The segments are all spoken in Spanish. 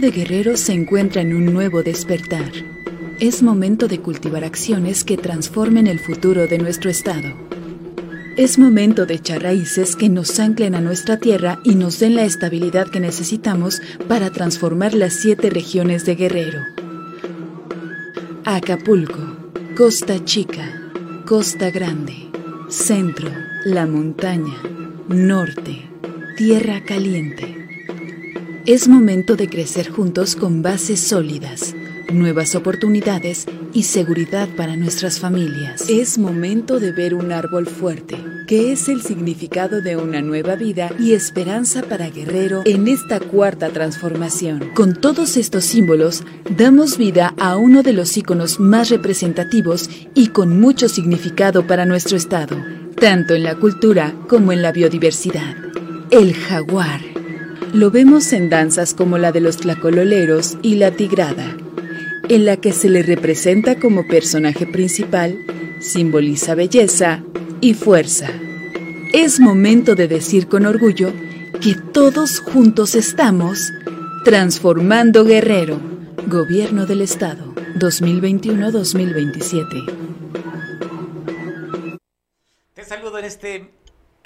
de Guerrero se encuentra en un nuevo despertar. Es momento de cultivar acciones que transformen el futuro de nuestro estado. Es momento de echar raíces que nos anclen a nuestra tierra y nos den la estabilidad que necesitamos para transformar las siete regiones de Guerrero. Acapulco, Costa Chica, Costa Grande, Centro, La Montaña, Norte, Tierra Caliente. Es momento de crecer juntos con bases sólidas nuevas oportunidades y seguridad para nuestras familias. Es momento de ver un árbol fuerte, que es el significado de una nueva vida y esperanza para Guerrero en esta cuarta transformación. Con todos estos símbolos, damos vida a uno de los íconos más representativos y con mucho significado para nuestro estado, tanto en la cultura como en la biodiversidad. El jaguar. Lo vemos en danzas como la de los tlacololeros y la tigrada en la que se le representa como personaje principal, simboliza belleza y fuerza. Es momento de decir con orgullo que todos juntos estamos transformando Guerrero, Gobierno del Estado, 2021-2027. Te saludo en este,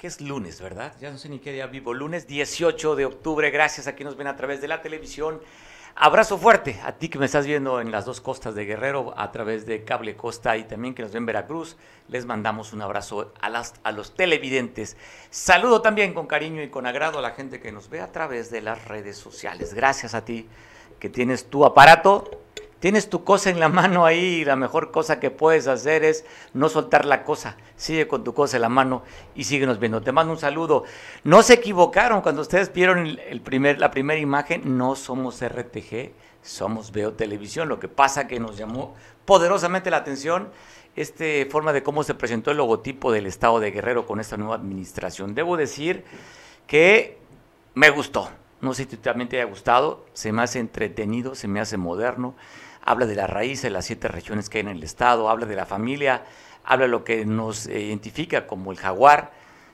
que es lunes, ¿verdad? Ya no sé ni qué día vivo, lunes 18 de octubre, gracias a quienes nos ven a través de la televisión Abrazo fuerte a ti que me estás viendo en las dos costas de Guerrero a través de Cable Costa y también que nos ven en Veracruz. Les mandamos un abrazo a, a los televidentes. Saludo también con cariño y con agrado a la gente que nos ve a través de las redes sociales. Gracias a ti que tienes tu aparato Tienes tu cosa en la mano ahí y la mejor cosa que puedes hacer es no soltar la cosa. Sigue con tu cosa en la mano y síguenos viendo. Te mando un saludo. No se equivocaron cuando ustedes vieron el primer, la primera imagen. No somos RTG, somos Veo Televisión. Lo que pasa que nos llamó poderosamente la atención esta forma de cómo se presentó el logotipo del Estado de Guerrero con esta nueva administración. Debo decir que me gustó. No sé si también te haya gustado. Se me hace entretenido, se me hace moderno habla de la raíz de las siete regiones que hay en el estado, habla de la familia, habla de lo que nos identifica como el jaguar,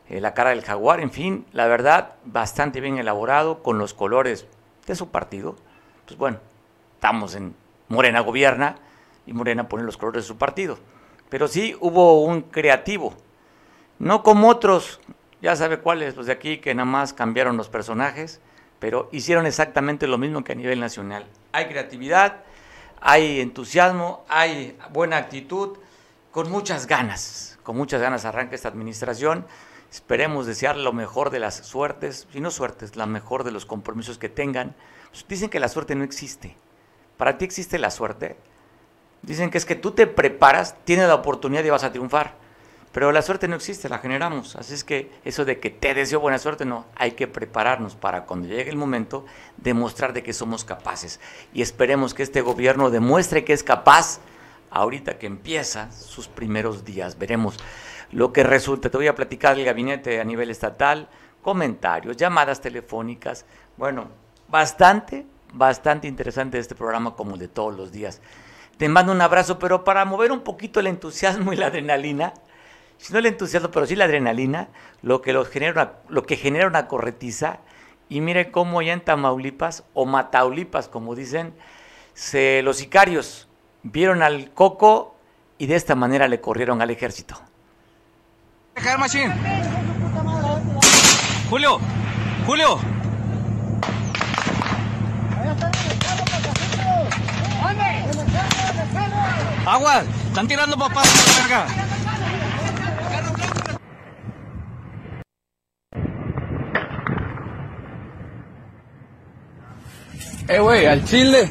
eh, la cara del jaguar, en fin, la verdad, bastante bien elaborado, con los colores de su partido. Pues bueno, estamos en Morena gobierna y Morena pone los colores de su partido. Pero sí hubo un creativo, no como otros, ya sabe cuáles, los de aquí, que nada más cambiaron los personajes, pero hicieron exactamente lo mismo que a nivel nacional. Hay creatividad, hay entusiasmo, hay buena actitud, con muchas ganas, con muchas ganas arranca esta administración. Esperemos desear lo mejor de las suertes, si no suertes, la mejor de los compromisos que tengan. Pues dicen que la suerte no existe. ¿Para ti existe la suerte? Dicen que es que tú te preparas, tienes la oportunidad y vas a triunfar. Pero la suerte no existe, la generamos. Así es que eso de que te deseo buena suerte, no. Hay que prepararnos para cuando llegue el momento demostrar de que somos capaces. Y esperemos que este gobierno demuestre que es capaz ahorita que empieza sus primeros días. Veremos lo que resulta. Te voy a platicar del gabinete a nivel estatal, comentarios, llamadas telefónicas. Bueno, bastante, bastante interesante este programa como el de todos los días. Te mando un abrazo, pero para mover un poquito el entusiasmo y la adrenalina, si no el entusiasmo, pero sí la adrenalina, lo que, los genera, lo que genera una corretiza. Y mire cómo ya en Tamaulipas, o Mataulipas, como dicen, se, los sicarios vieron al coco y de esta manera le corrieron al ejército. Julio, Julio. Agua, están tirando papás la. Eh, güey, al chile.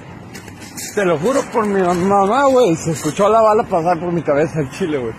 Te lo juro por mi mamá, güey. Se escuchó la bala pasar por mi cabeza al chile, güey.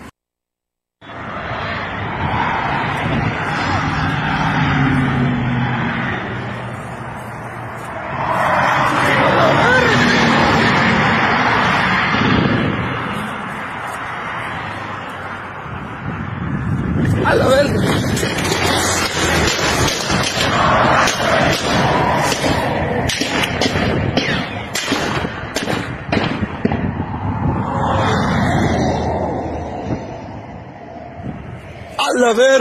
A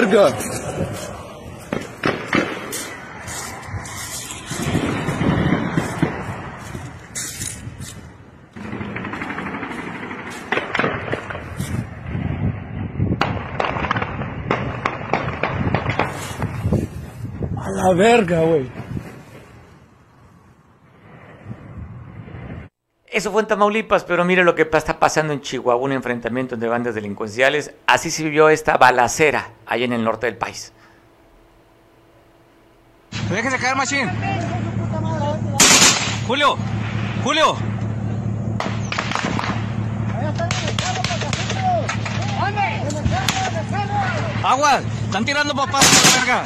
la verga, güey. Eso fue en Tamaulipas, pero mire lo que está pasando en Chihuahua, un enfrentamiento entre bandas delincuenciales. Así se vivió esta balacera ahí en el norte del país. Déjese caer, machín. Julio, Julio. Agua, están tirando papás la verga.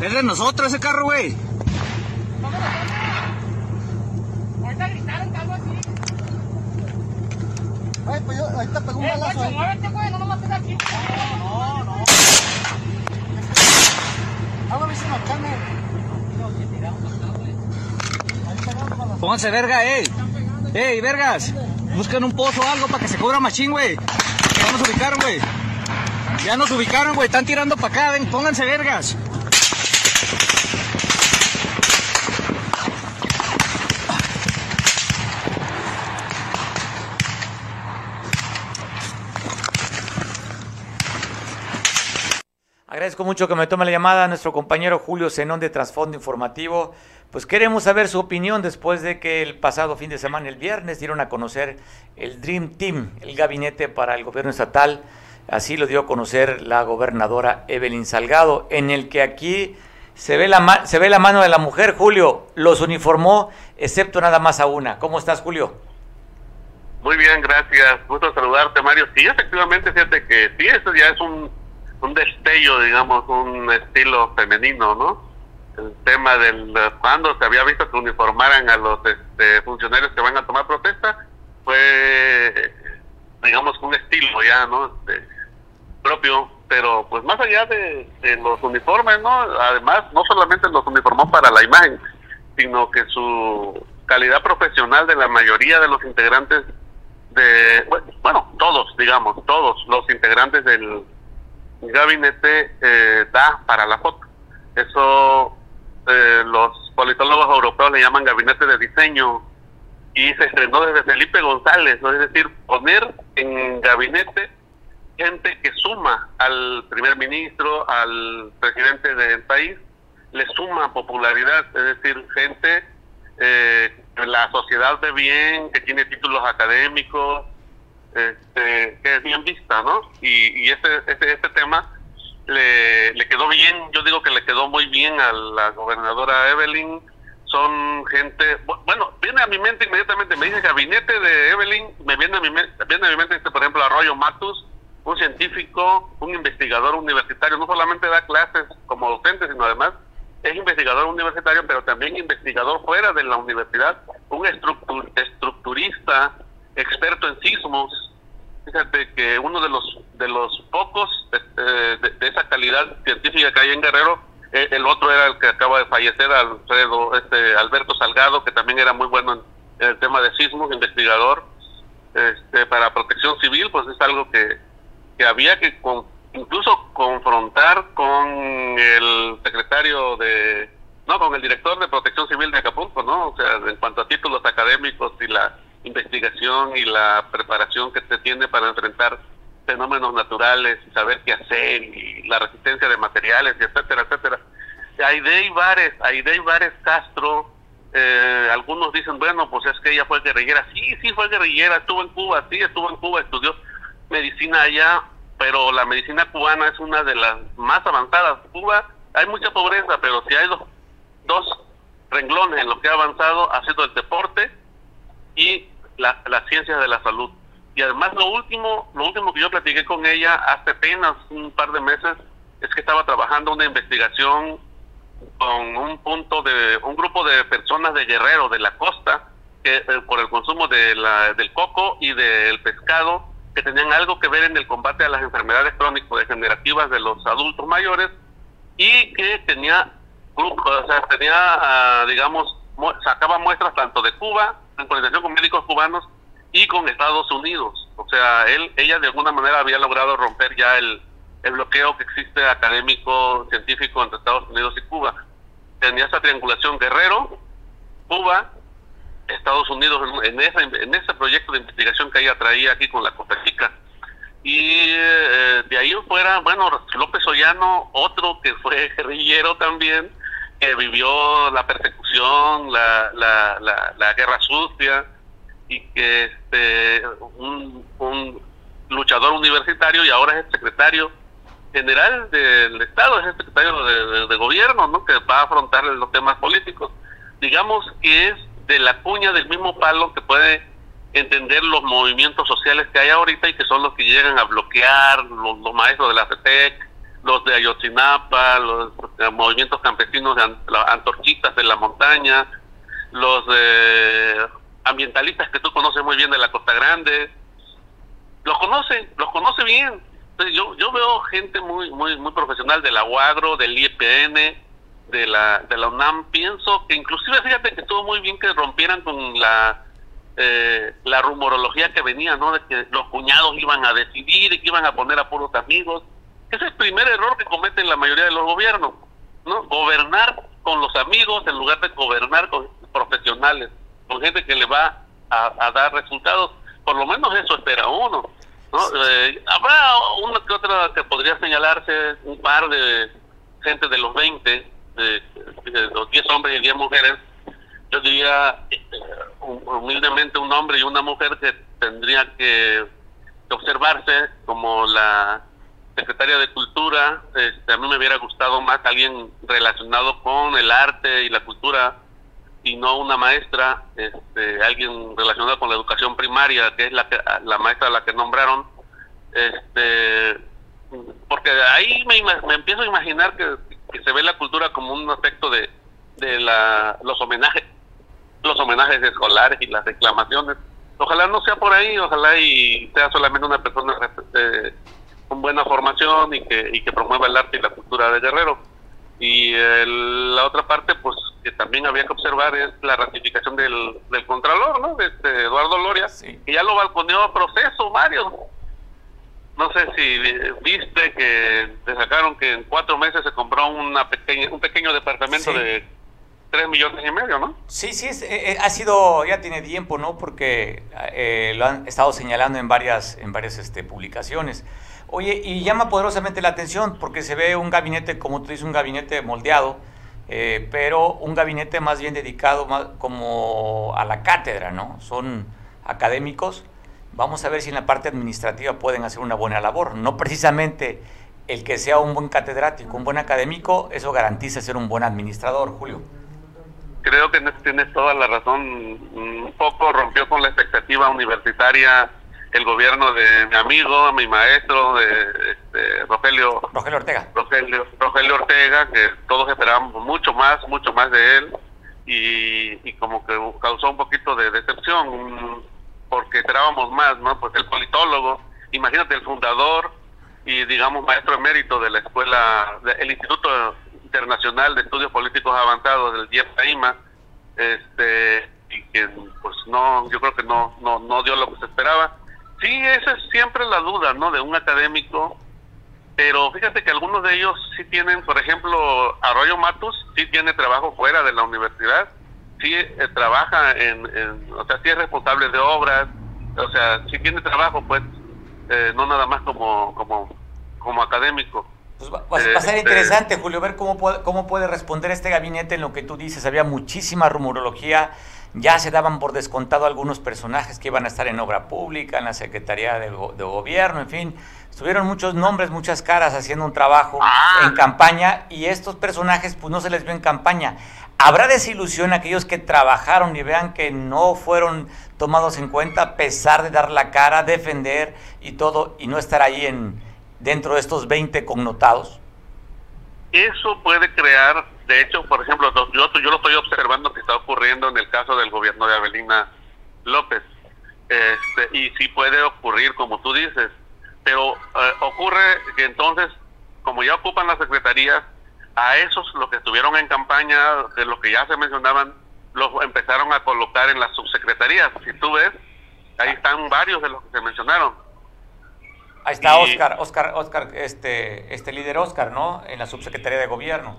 Es de nosotros ese carro, güey. Ahorita gritaron que algo así. Pues yo ahorita pegó un Eh, balazo. Ahí. muévete, güey, no nomás estés aquí. No, no. Agua, hizo marcarme. Ahí pegaron un balazo. Pónganse verga, ey. Ey, vergas. Busquen un pozo o algo para que se cubra machín, güey. Ya nos ubicaron, güey. Ya nos ubicaron, güey. Están tirando para acá, ven, pónganse vergas. Agradezco mucho que me tome la llamada a nuestro compañero Julio Zenón de Trasfondo Informativo. Pues queremos saber su opinión después de que el pasado fin de semana, el viernes, dieron a conocer el Dream Team, el gabinete para el gobierno estatal. Así lo dio a conocer la gobernadora Evelyn Salgado, en el que aquí se ve la, se ve la mano de la mujer, Julio. Los uniformó, excepto nada más a una. ¿Cómo estás, Julio? Muy bien, gracias. Gusto saludarte, Mario. Sí, efectivamente, fíjate que sí, eso ya es un, un destello, digamos, un estilo femenino, ¿no? El tema del cuando se había visto que uniformaran a los este, funcionarios que van a tomar protesta, fue, digamos, un estilo ya, ¿no? Este, propio, pero pues más allá de, de los uniformes, ¿no? Además, no solamente los uniformó para la imagen, sino que su calidad profesional de la mayoría de los integrantes de, bueno, todos, digamos, todos los integrantes del gabinete eh, da para la foto. Eso eh, los politólogos europeos le llaman gabinete de diseño y se estrenó desde Felipe González, es decir, poner en gabinete gente que suma al primer ministro, al presidente del país, le suma popularidad, es decir, gente eh, la sociedad ve bien, que tiene títulos académicos, este, que es bien vista, ¿no? Y, y este, este, este tema le, le quedó bien, yo digo que le quedó muy bien a la gobernadora Evelyn, son gente, bu- bueno, viene a mi mente inmediatamente, me dice gabinete de Evelyn, me viene a mi, men- viene a mi mente, este, por ejemplo, Arroyo Matus, un científico, un investigador universitario, no solamente da clases como docente, sino además es investigador universitario, pero también investigador fuera de la universidad, un estructur- estructurista, experto en sismos. Fíjate que uno de los de los pocos este, de, esa calidad científica que hay en Guerrero, eh, el otro era el que acaba de fallecer, Alfredo, este, Alberto Salgado, que también era muy bueno en, el tema de sismos, investigador este, para protección civil, pues es algo que, que había que incluso confrontar con el secretario de, no, con el director de protección civil de Acapulco, ¿no? O sea, en cuanto a títulos académicos y la investigación y la preparación que se tiene para enfrentar fenómenos naturales y saber qué hacer y la resistencia de materiales y etcétera, etcétera. Aide Ibares, Aide Ibares Castro, eh, algunos dicen, bueno, pues es que ella fue guerrillera. Sí, sí fue guerrillera, estuvo en Cuba, sí, estuvo en Cuba, estudió medicina allá, pero la medicina cubana es una de las más avanzadas. Cuba hay mucha pobreza, pero si hay dos, dos renglones en lo que ha avanzado, ha sido el deporte la, las ciencias de la salud. Y además lo último, lo último que yo platiqué con ella hace apenas un par de meses es que estaba trabajando una investigación con un punto de un grupo de personas de Guerrero de la costa que eh, por el consumo de la, del coco y del pescado que tenían algo que ver en el combate a las enfermedades crónico-degenerativas de los adultos mayores y que tenía tenía ah, digamos sacaba muestras tanto de Cuba en coordinación con médicos cubanos y con Estados Unidos o sea él ella de alguna manera había logrado romper ya el el bloqueo que existe académico, científico entre Estados Unidos y Cuba. Tenía esa triangulación Guerrero, Cuba Estados Unidos en, esa, en ese proyecto de investigación que ella traía aquí con la Costa Chica. Y eh, de ahí fuera, bueno, López Ollano, otro que fue guerrillero también, que vivió la persecución, la, la, la, guerra sucia, y que este, un, luchador universitario y ahora es el secretario general del Estado, es el secretario de, gobierno, ¿no? que va a afrontar los temas políticos. Digamos que es de la cuña del mismo palo que puede entender los movimientos sociales que hay ahorita y que son los que llegan a bloquear los, los maestros de la CETEC, los de Ayotzinapa, los eh, movimientos campesinos de antorchistas de la montaña, los eh, ambientalistas que tú conoces muy bien de la Costa Grande, los conoce, los conoce bien. Entonces, yo, yo veo gente muy, muy, muy profesional de la UAGRO, del IEPN, de la, de la UNAM. Pienso que inclusive, fíjate que estuvo muy bien que rompieran con la, eh, la rumorología que venía, ¿no? De que los cuñados iban a decidir y que iban a poner a puros amigos. Ese es el primer error que cometen la mayoría de los gobiernos, ¿no? Gobernar con los amigos en lugar de gobernar con profesionales, con gente que le va a, a dar resultados. Por lo menos eso espera uno. ¿no? Eh, habrá una que otra que podría señalarse, un par de gente de los 20, de, de los 10 hombres y 10 mujeres, yo diría eh, hum- humildemente un hombre y una mujer que tendría que, que observarse como la secretaria de Cultura. Este, a mí me hubiera gustado más alguien relacionado con el arte y la cultura y no una maestra, este, alguien relacionado con la educación primaria, que es la, que- la maestra a la que nombraron. Este, porque ahí me, me empiezo a imaginar que, que se ve la cultura como un aspecto de, de la, los homenajes los homenajes escolares y las reclamaciones. Ojalá no sea por ahí, ojalá y sea solamente una persona eh, con buena formación y que, y que promueva el arte y la cultura de Guerrero. Y el- la otra parte, pues, que también había que observar es la ratificación del, del Contralor, ¿no? De este Eduardo Loria, Sí. que ya lo balconeó a proceso, Mario. No sé si vi- viste que te sacaron que en cuatro meses se compró una pequeña, un pequeño departamento Sí. de tres millones y medio, ¿no? Sí, sí, es- eh, eh, ha sido, ya tiene tiempo, ¿no? Porque eh, lo han estado señalando en varias, en varias este, publicaciones. Oye, y llama poderosamente la atención porque se ve un gabinete, como tú dices, un gabinete moldeado, eh, pero un gabinete más bien dedicado como a la cátedra, ¿no? Son académicos. Vamos a ver si en la parte administrativa pueden hacer una buena labor. No precisamente el que sea un buen catedrático, un buen académico, eso garantiza ser un buen administrador, Julio. creo que tienes toda la razón. Un poco rompió con la expectativa universitaria el gobierno de mi amigo, mi maestro, de este, Rogelio, Rogelio Ortega. Rogelio, Rogelio Ortega, que todos esperábamos mucho más, mucho más de él, y, y como que causó un poquito de decepción, porque esperábamos más, ¿no? Pues el politólogo, imagínate el fundador y digamos maestro emérito de la escuela, de- el Instituto Internacional de Estudios Políticos Avanzados del IEPAIMA, este, y que pues no, yo creo que no, no, no dio lo que se esperaba. Sí, esa es siempre la duda, ¿no? De un académico pero fíjate que algunos de ellos sí tienen, por ejemplo, Arroyo Matus sí tiene trabajo fuera de la universidad, sí eh, trabaja en, en- o sea, sí es responsable de obras, o sea, sí tiene trabajo, pues, eh, no nada más como, como, como académico. Pues va, va- va a ser Este- interesante, Julio, ver cómo puede, cómo puede responder este gabinete en lo que tú dices. Había muchísima rumorología, ya se daban por descontado algunos personajes que iban a estar en obra pública, en la Secretaría de, Go- de Gobierno, en fin. Estuvieron muchos nombres, muchas caras haciendo un trabajo Ah. en campaña y estos personajes pues no se les vio en campaña. ¿Habrá desilusión a aquellos que trabajaron y vean que no fueron tomados en cuenta a pesar de dar la cara, defender y todo y no estar ahí en dentro de estos 20 connotados? Eso puede crear, de hecho, por ejemplo, lo- yo, yo lo estoy observando que está ocurriendo en el caso del gobierno de Avelina López. Este, y sí puede ocurrir, como tú dices, pero eh, ocurre que entonces, como ya ocupan las secretarías, a esos los que estuvieron en campaña, de los que ya se mencionaban, los empezaron a colocar en las subsecretarías. Si tú ves, ahí están varios de los que se mencionaron. Ahí está Y- Oscar, Oscar, Oscar, este, este líder Oscar, ¿no? En la subsecretaría de gobierno.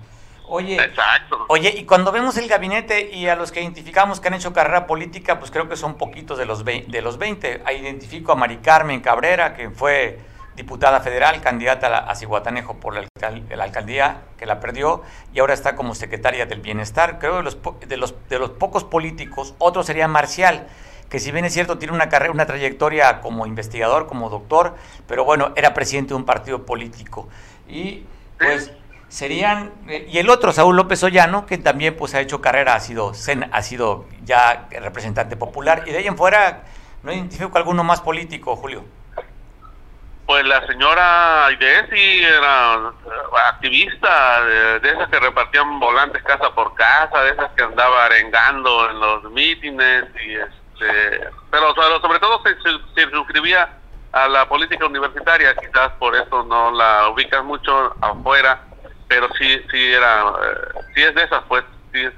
Oye, Exacto. Oye, y cuando vemos el gabinete y a los que identificamos que han hecho carrera política, pues creo que son poquitos de los, vei- de los 20. Ahí identifico a Mari Carmen Cabrera, que fue diputada federal, candidata a, Cihuatanejo por la, alcal- la alcaldía, que la perdió, y ahora está como secretaria del Bienestar. Creo que los, po- de, los, de los pocos políticos, otro sería Marcial, que si bien es cierto tiene una carrera, una trayectoria como investigador, como doctor, pero bueno, era presidente de un partido político. Y pues serían eh, y el otro Saúl López Ollano que también pues ha hecho carrera ha sido ha sido ya representante popular. Y de ahí en fuera no identifico alguno más político Julio. Pues la señora Aide era eh, activista, de, esas que repartían volantes casa por casa, de esas que andaba arengando en los mítines, y este, pero, sobre todo se, se, suscribía a la política universitaria, quizás por eso no la ubican mucho afuera, pero sí, sí era, eh, sí es de esas, pues, sí es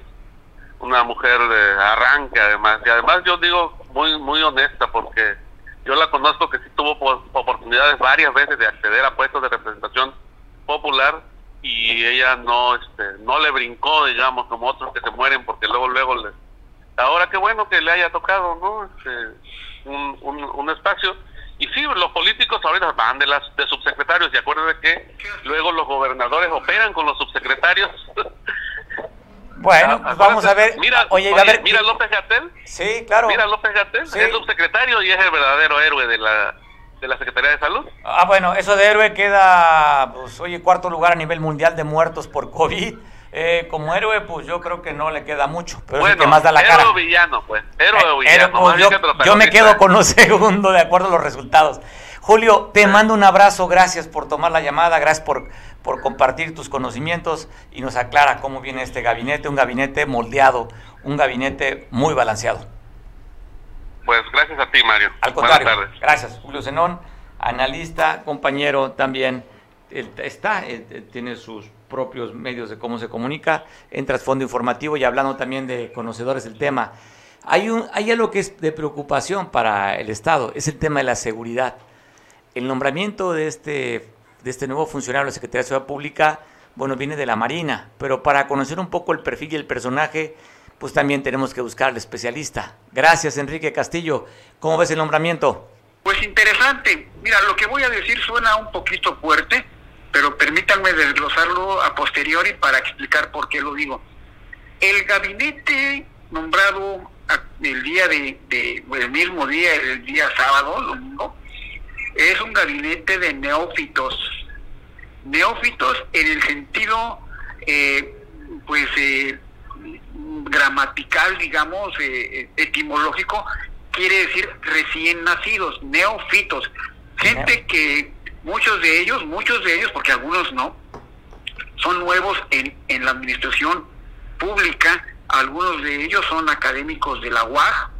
una mujer de arranque además, y además yo digo muy, muy honesta porque yo la conozco que sí tuvo po- oportunidades varias veces de acceder a puestos de representación popular y ella no este no le brincó digamos como otros que se mueren porque luego luego le ahora qué bueno que le haya tocado no Este, un, un espacio y sí los políticos ahorita van de las de subsecretarios y acuérdense que luego los gobernadores operan con los subsecretarios. Bueno pues vamos a ver. Mira oye, oye, a ver mira López Gatel. Sí claro. Mira, López Gatel Sí. es subsecretario y es el verdadero héroe de la, de la Secretaría de Salud. ah bueno eso de héroe queda pues oye cuarto lugar a nivel mundial de muertos por covid Eh, como héroe pues yo creo que no le queda mucho pero es el bueno, que más da la héroe cara o villano, pues. Héroe o Eh, villano. eh, pues, yo, me quedo con lo segundo, de acuerdo a los resultados. Julio, te mando un abrazo, gracias por tomar la llamada, gracias por, por compartir tus conocimientos y nos aclara cómo viene este gabinete, un gabinete moldeado, un gabinete muy balanceado. Pues gracias a ti, Mario. Al Buenas contrario, tardes. gracias. Julio Zenón, analista, compañero también, está, él- él tiene sus propios medios de cómo se comunica, en trasfondo informativo y hablando también de conocedores del tema. Hay, un, hay algo que es de preocupación para el Estado, es el tema de la seguridad. El nombramiento de este, de este nuevo funcionario de la Secretaría de Seguridad Pública, bueno, viene de la Marina, pero para conocer un poco el perfil y el personaje, pues también tenemos que buscar al especialista. Gracias, Enrique Castillo. ¿Cómo ves el nombramiento? Pues interesante. Mira, lo que voy a decir suena un poquito fuerte, pero permítanme desglosarlo a posteriori para explicar por qué lo digo. El gabinete nombrado el día de, de- el mismo día, el día sábado, domingo, es un gabinete de neófitos. Neófitos en el sentido, eh, pues, eh, gramatical, digamos, eh, etimológico, quiere decir recién nacidos, neófitos. Gente que muchos de ellos, muchos de ellos, porque algunos no, son nuevos en, en la administración pública, algunos de ellos son académicos de la UAG,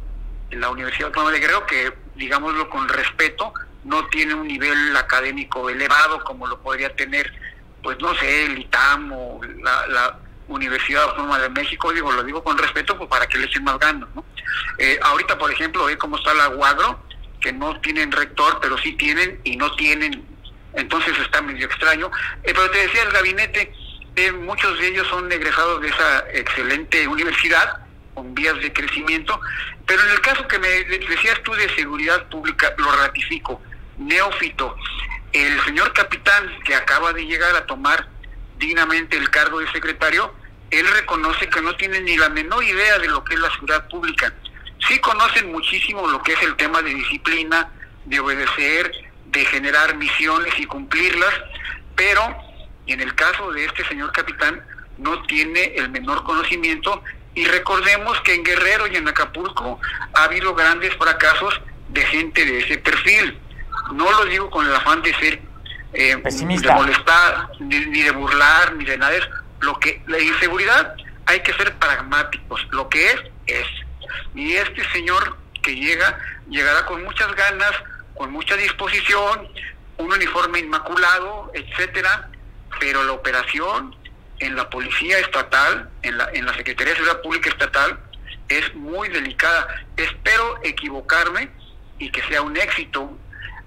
en la Universidad Autónoma de Guerrero, que, digámoslo con respeto, no tiene un nivel académico elevado como lo podría tener, pues no sé, el ITAM o la, la Universidad Autónoma de México, digo, lo digo con respeto pues para que le echen más ganas, ¿no? Eh, ahorita, por ejemplo, ve cómo está la UAGRO, que no tienen rector, pero sí tienen y no tienen, entonces está medio extraño. Eh, pero te decía, el gabinete, eh, muchos de ellos son egresados de esa excelente universidad, con vías de crecimiento, pero en el caso que me decías tú de seguridad pública, lo ratifico, neófito, el señor capitán que acaba de llegar a tomar dignamente el cargo de secretario, él reconoce que no tiene ni la menor idea de lo que es la seguridad pública. Sí conocen muchísimo lo que es el tema de disciplina, de obedecer, de generar misiones y cumplirlas, pero en el caso de este señor capitán no tiene el menor conocimiento y recordemos que en Guerrero y en Acapulco ha habido grandes fracasos de gente de ese perfil. No lo digo con el afán de ser eh, Pesimista. de molestar, ni, ni de burlar, ni de nada. Es lo que la inseguridad hay que ser pragmáticos. Lo que es es. Y este señor que llega llegará con muchas ganas, con mucha disposición, un uniforme inmaculado, etcétera, pero la operación en la policía estatal, en la, en la Secretaría de Seguridad Pública Estatal, es muy delicada. Espero equivocarme y que sea un éxito,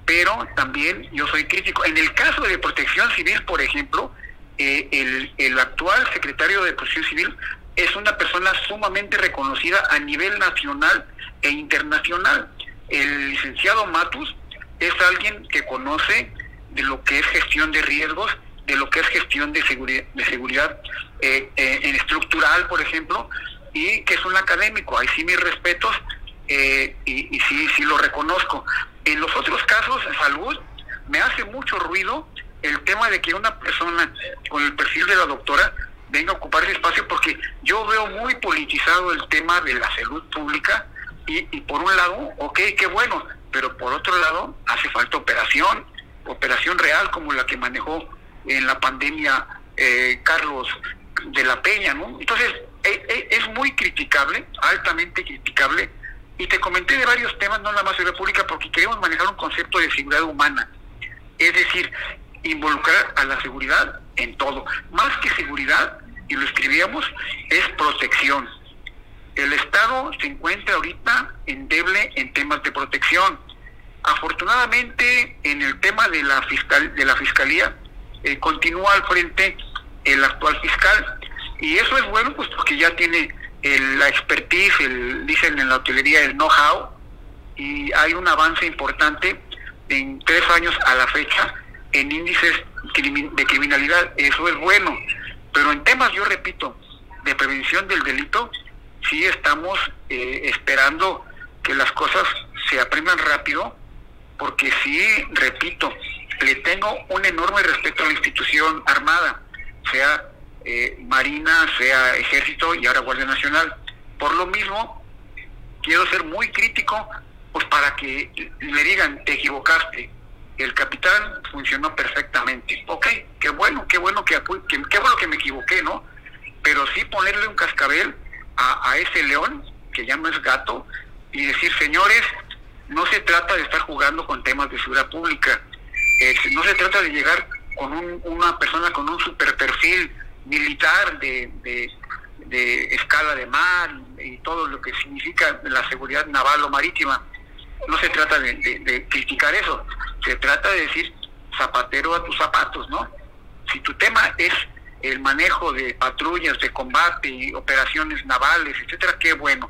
pero también yo soy crítico. En el caso de protección civil, por ejemplo, eh, el, el actual secretario de Protección Civil es una persona sumamente reconocida a nivel nacional e internacional. El licenciado Matus es alguien que conoce de lo que es gestión de riesgos, de lo que es gestión de seguridad, de seguridad eh, eh, en estructural, por ejemplo, y que es un académico. Ahí sí mis respetos eh, y, y sí, sí lo reconozco. En los otros casos, en salud, me hace mucho ruido el tema de que una persona con el perfil de la doctora venga a ocupar ese espacio porque yo veo muy politizado el tema de la salud pública y, y por un lado, ok, qué bueno, pero por otro lado hace falta operación, operación real como la que manejó en la pandemia eh, Carlos de la Peña, ¿no? Entonces, e- e- es muy criticable, altamente criticable, y te comenté de varios temas, no la más seguridad pública, porque queremos manejar un concepto de seguridad humana, es decir, involucrar a la seguridad en todo. Más que seguridad, y lo escribíamos, es protección. El Estado se encuentra ahorita endeble en temas de protección. Afortunadamente, en el tema de la fiscal de la fiscalía eh, continúa al frente el actual fiscal y eso es bueno, pues porque ya tiene el- la expertise, el, dicen en la hotelería el know-how y hay un avance importante en tres años a la fecha en índices de criminalidad. Eso es bueno, pero en temas, yo repito, de prevención del delito, sí estamos eh, esperando que las cosas se aprendan rápido, porque sí, repito, le tengo un enorme respeto a la institución armada, sea eh, Marina, sea Ejército y ahora Guardia Nacional. Por lo mismo, quiero ser muy crítico, pues para que le digan, te equivocaste, el capitán funcionó perfectamente. Ok, qué bueno, qué bueno que, qué bueno que me equivoqué, ¿no? Pero sí ponerle un cascabel a, ese león, que ya no es gato, y decir, señores, no se trata de estar jugando con temas de seguridad pública, no se trata de llegar con un- una persona con un super perfil militar de, de- escala de mar y todo lo que significa la seguridad naval o marítima. No se trata de criticar eso, se trata de decir zapatero a tus zapatos, ¿no? Si tu tema es el manejo de patrullas de combate y operaciones navales, etcétera, qué bueno.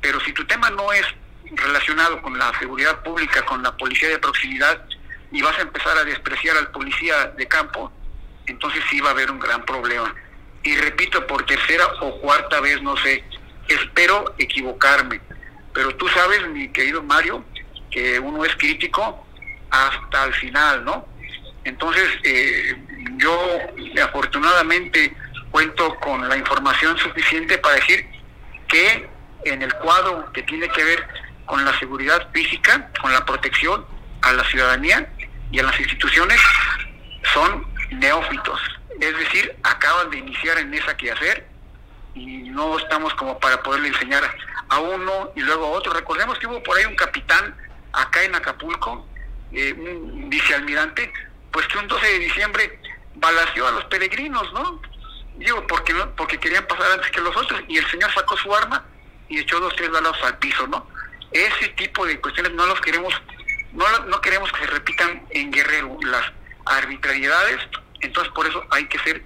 Pero si tu tema no es relacionado con la seguridad pública, con la policía de proximidad, y vas a empezar a despreciar al policía de campo, entonces sí va a haber un gran problema. Y repito, por tercera o cuarta vez, no sé, espero equivocarme, pero tú sabes, mi querido Mario, que uno es crítico hasta el final, ¿no? Entonces, eh, yo afortunadamente cuento con la información suficiente para decir que en el cuadro que tiene que ver con la seguridad física, con la protección a la ciudadanía y a las instituciones, son neófitos. Es decir, acaban de iniciar en esa quehacer y no estamos como para poderle enseñar a uno y luego a otro. Recordemos que hubo por ahí un capitán acá en Acapulco, eh, un vicealmirante, pues que un 12 de diciembre balació a los peregrinos, ¿no? Digo, porque, no, porque querían pasar antes que los otros y el señor sacó su arma y echó dos, tres balas al piso, ¿no? Ese tipo de cuestiones no los queremos, no, no queremos que se repitan en Guerrero las arbitrariedades, entonces por eso hay que ser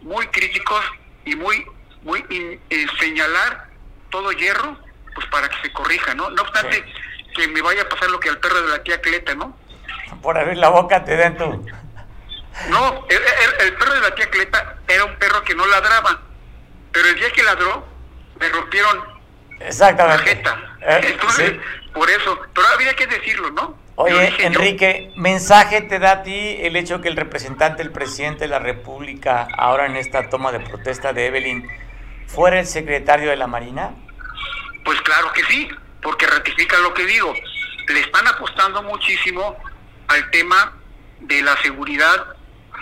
muy críticos y muy, muy in- eh, señalar todo hierro, pues para que se corrija, ¿no? No obstante que me vaya a pasar lo que al perro de la tía Cleta, ¿no? Por abrir la boca te den tu... No, el, el- el perro de la tía Cleta era un perro que no ladraba, pero el día que ladró, le rompieron la Exactamente. jeta. Eh, Entonces, sí. por eso, pero había que decirlo, ¿no? Oye, dije yo. Enrique, ¿mensaje te da a ti el hecho que el representante, el presidente de la República, ahora en esta toma de protesta de Evelyn, fuera el secretario de la Marina? Pues claro que sí, porque ratifica lo que digo. Le están apostando muchísimo al tema de la seguridad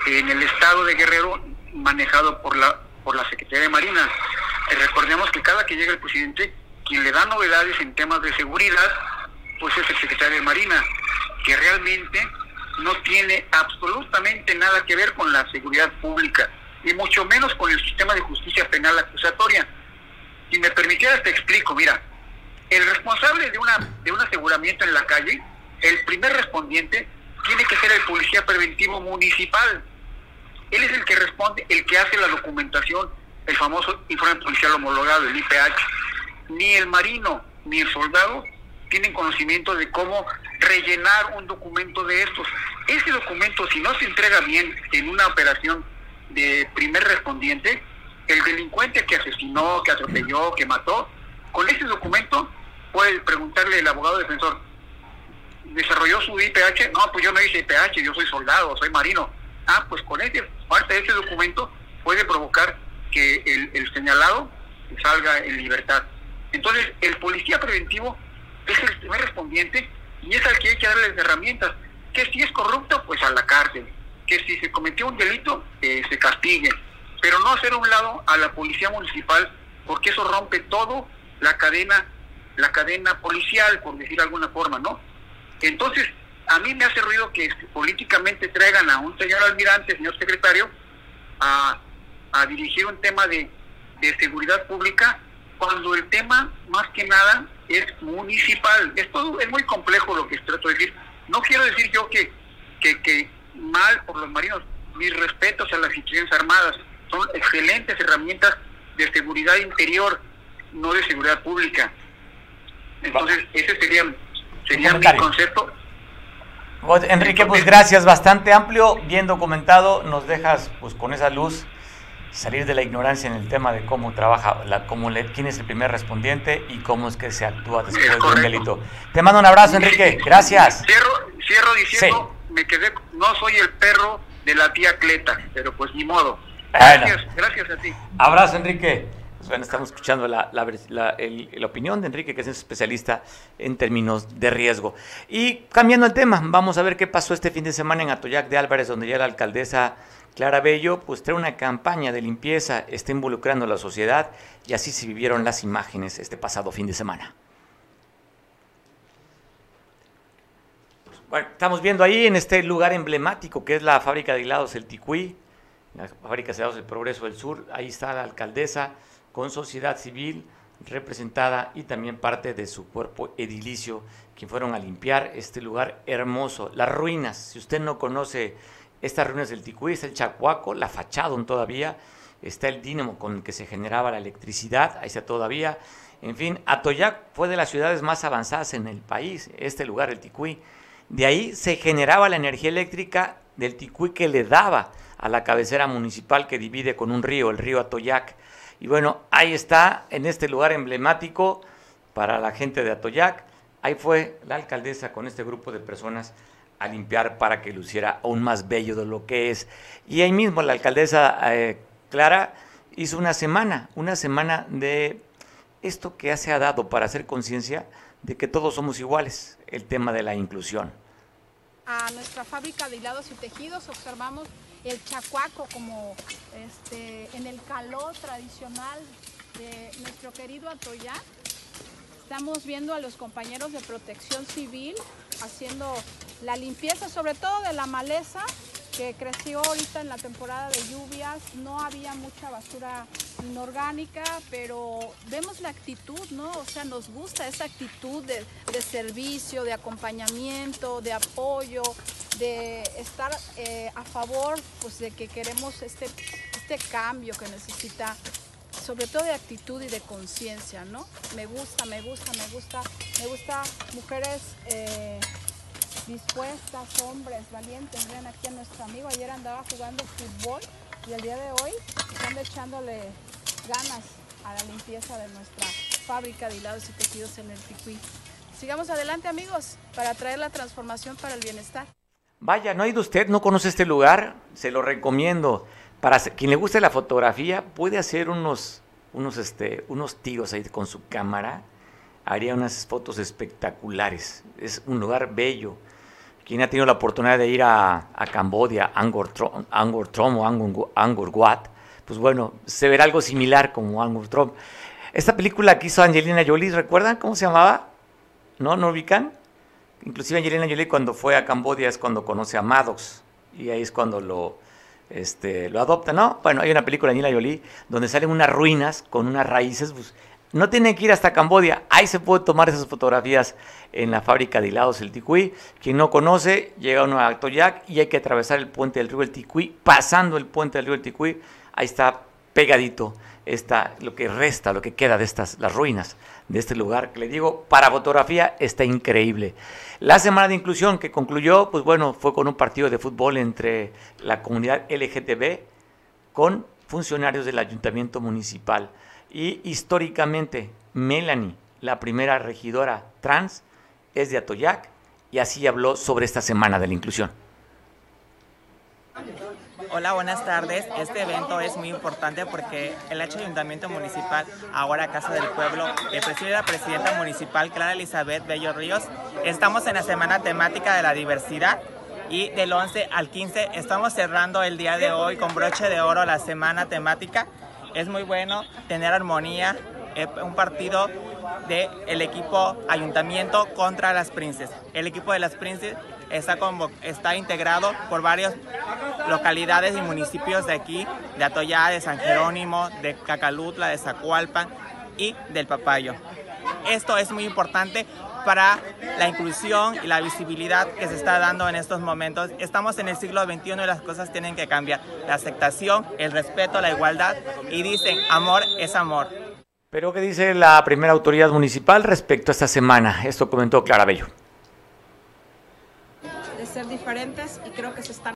en el estado de Guerrero manejado por la por la Secretaría de Marina. Eh, recordemos que cada que llega el presidente, quien le da novedades en temas de seguridad, pues es el secretario de Marina, que realmente no tiene absolutamente nada que ver con la seguridad pública, y mucho menos con el sistema de justicia penal acusatoria. Si me permitieras te explico, mira, el responsable de una de un aseguramiento en la calle, el primer respondiente tiene que ser el policía preventivo municipal. Él es el que responde, el que hace la documentación, el famoso informe policial homologado, el IPH. Ni el marino ni el soldado tienen conocimiento de cómo rellenar un documento de estos. Ese documento, si no se entrega bien en una operación de primer respondiente, el delincuente que asesinó, que atropelló, que mató, con ese documento puede preguntarle el abogado defensor, ¿desarrolló su IPH? No, pues yo no hice IPH, yo soy soldado, soy marino. Ah, pues con ese, parte de ese documento puede provocar que el, señalado salga en libertad. Entonces, el policía preventivo es el primer respondiente y es al que hay que darles herramientas. Que si es corrupto, pues a la cárcel. Que si se cometió un delito, eh, se castigue. Pero no hacer un lado a la policía municipal, porque eso rompe todo la cadena, la cadena policial, por decir de alguna forma, ¿no? Entonces, a mí me hace ruido que políticamente traigan a un señor almirante, señor secretario, a, dirigir un tema de, seguridad pública, cuando el tema, más que nada, es municipal. Es todo, es muy complejo lo que trato de decir. No quiero decir yo que, que, que mal por los marinos, mis respetos a las instituciones armadas, son excelentes herramientas de seguridad interior, no de seguridad pública. Entonces, ese sería, sería mi concepto. Enrique, pues gracias, bastante amplio, bien documentado, nos dejas pues con esa luz salir de la ignorancia en el tema de cómo trabaja, la, cómo le, quién es el primer respondiente y cómo es que se actúa después de un delito. Te mando un abrazo, Enrique. Gracias. Cierro, cierro diciendo, me quedé, no soy el perro de la tía Cleta, pero pues ni modo. Gracias, gracias a ti. Abrazo, Enrique. Estamos escuchando la, la, la, opinión de Enrique, que es especialista en términos de riesgo. Y cambiando el tema, vamos a ver qué pasó este fin de semana en Atoyac de Álvarez, donde ya la alcaldesa Clara Bello pues trae una campaña de limpieza, está involucrando a la sociedad y así se vivieron las imágenes este pasado fin de semana. Bueno, estamos viendo ahí en este lugar emblemático que es la fábrica de helados El Ticuí, la fábrica de helados del Progreso del Sur, ahí está la alcaldesa con sociedad civil representada y también parte de su cuerpo edilicio, que fueron a limpiar este lugar hermoso, las ruinas, si usted no conoce estas ruinas del Ticuí, está el Chacuaco, la fachada todavía, está el dínamo con el que se generaba la electricidad, ahí está todavía. En fin, Atoyac fue de las ciudades más avanzadas en el país, este lugar, el Ticuí. De ahí se generaba la energía eléctrica del Ticuí que le daba a la cabecera municipal que divide con un río, el río Atoyac. Y bueno, ahí está, en este lugar emblemático para la gente de Atoyac. Ahí fue la alcaldesa con este grupo de personas a limpiar para que luciera aún más bello de lo que es. Y ahí mismo la alcaldesa eh, Clara hizo una semana, una semana de esto que se ha dado para hacer conciencia de que todos somos iguales, el tema de la inclusión. A nuestra fábrica de hilados y tejidos observamos el chacuaco como este, en el calor tradicional de nuestro querido Atoyac Estamos viendo a los compañeros de protección civil haciendo la limpieza, sobre todo de la maleza que creció ahorita en la temporada de lluvias. No había mucha basura inorgánica, pero vemos la actitud, ¿no? O sea, nos gusta esa actitud de, servicio, de acompañamiento, de apoyo, de estar eh, a favor, pues de que queremos este, este cambio que necesita sobre todo de actitud y de conciencia, ¿no? Me gusta, me gusta, me gusta, me gusta mujeres eh, dispuestas, hombres, valientes. Vean aquí a nuestro amigo, ayer andaba jugando fútbol y el día de hoy están echándole ganas a la limpieza de nuestra fábrica de hilados y tejidos en el Ticuí. Sigamos adelante amigos para traer la transformación para el bienestar. Vaya, ¿no ha ido usted? ¿No conoce este lugar? Se lo recomiendo. Para quien le guste la fotografía, puede hacer unos, unos, este, unos tiros ahí con su cámara. Haría unas fotos espectaculares. Es un lugar bello. Quien ha tenido la oportunidad de ir a, a Cambodia, Angkor, Trom, Angkor Trom o Angkor, Angkor Wat, pues bueno, se verá algo similar como Angkor Trom. Esta película que hizo Angelina Jolie, ¿recuerdan cómo se llamaba? ¿No? ¿No ubican? Inclusive Angelina Jolie cuando fue a Cambodia es cuando conoce a Maddox y ahí es cuando lo, este, lo adopta, ¿no? Bueno, hay una película de Angelina Jolie donde salen unas ruinas con unas raíces, pues, No tienen que ir hasta Cambodia, ahí se puede tomar esas fotografías en la fábrica de helados El Ticuí. Quien no conoce, llega uno a Atoyac y hay que atravesar el puente del río El Ticuí. Pasando el puente del río El Ticuí, ahí está pegadito está lo que resta, lo que queda de estas, las ruinas de este lugar, que le digo, para fotografía está increíble. La semana de inclusión que concluyó, pues bueno, fue con un partido de fútbol entre la comunidad LGTB con funcionarios del ayuntamiento municipal. Y históricamente, Melanie, la primera regidora trans, es de Atoyac y así habló sobre esta semana de la inclusión. Hola, buenas tardes. Este evento es muy importante porque el hecho Ayuntamiento Municipal, ahora Casa del Pueblo, el preside la presidenta municipal Clara Elizabeth Bello Ríos, estamos en la semana temática de la diversidad y del 11 al 15 estamos cerrando el día de hoy con broche de oro la semana temática. Es muy bueno tener armonía, eh, un partido del el equipo Ayuntamiento contra las Princes. El equipo de las Princes está, está integrado por varias localidades y municipios de aquí, de Atoyá, de San Jerónimo, de Cacalutla, de Zacualpan y del Papayo. Esto es muy importante para la inclusión y la visibilidad que se está dando en estos momentos. Estamos en el siglo XXI y las cosas tienen que cambiar. La aceptación, el respeto, la igualdad y dicen amor es amor. Pero ¿qué dice la primera autoridad municipal respecto a esta semana? Esto comentó Clara Bello ser diferentes y creo que se están...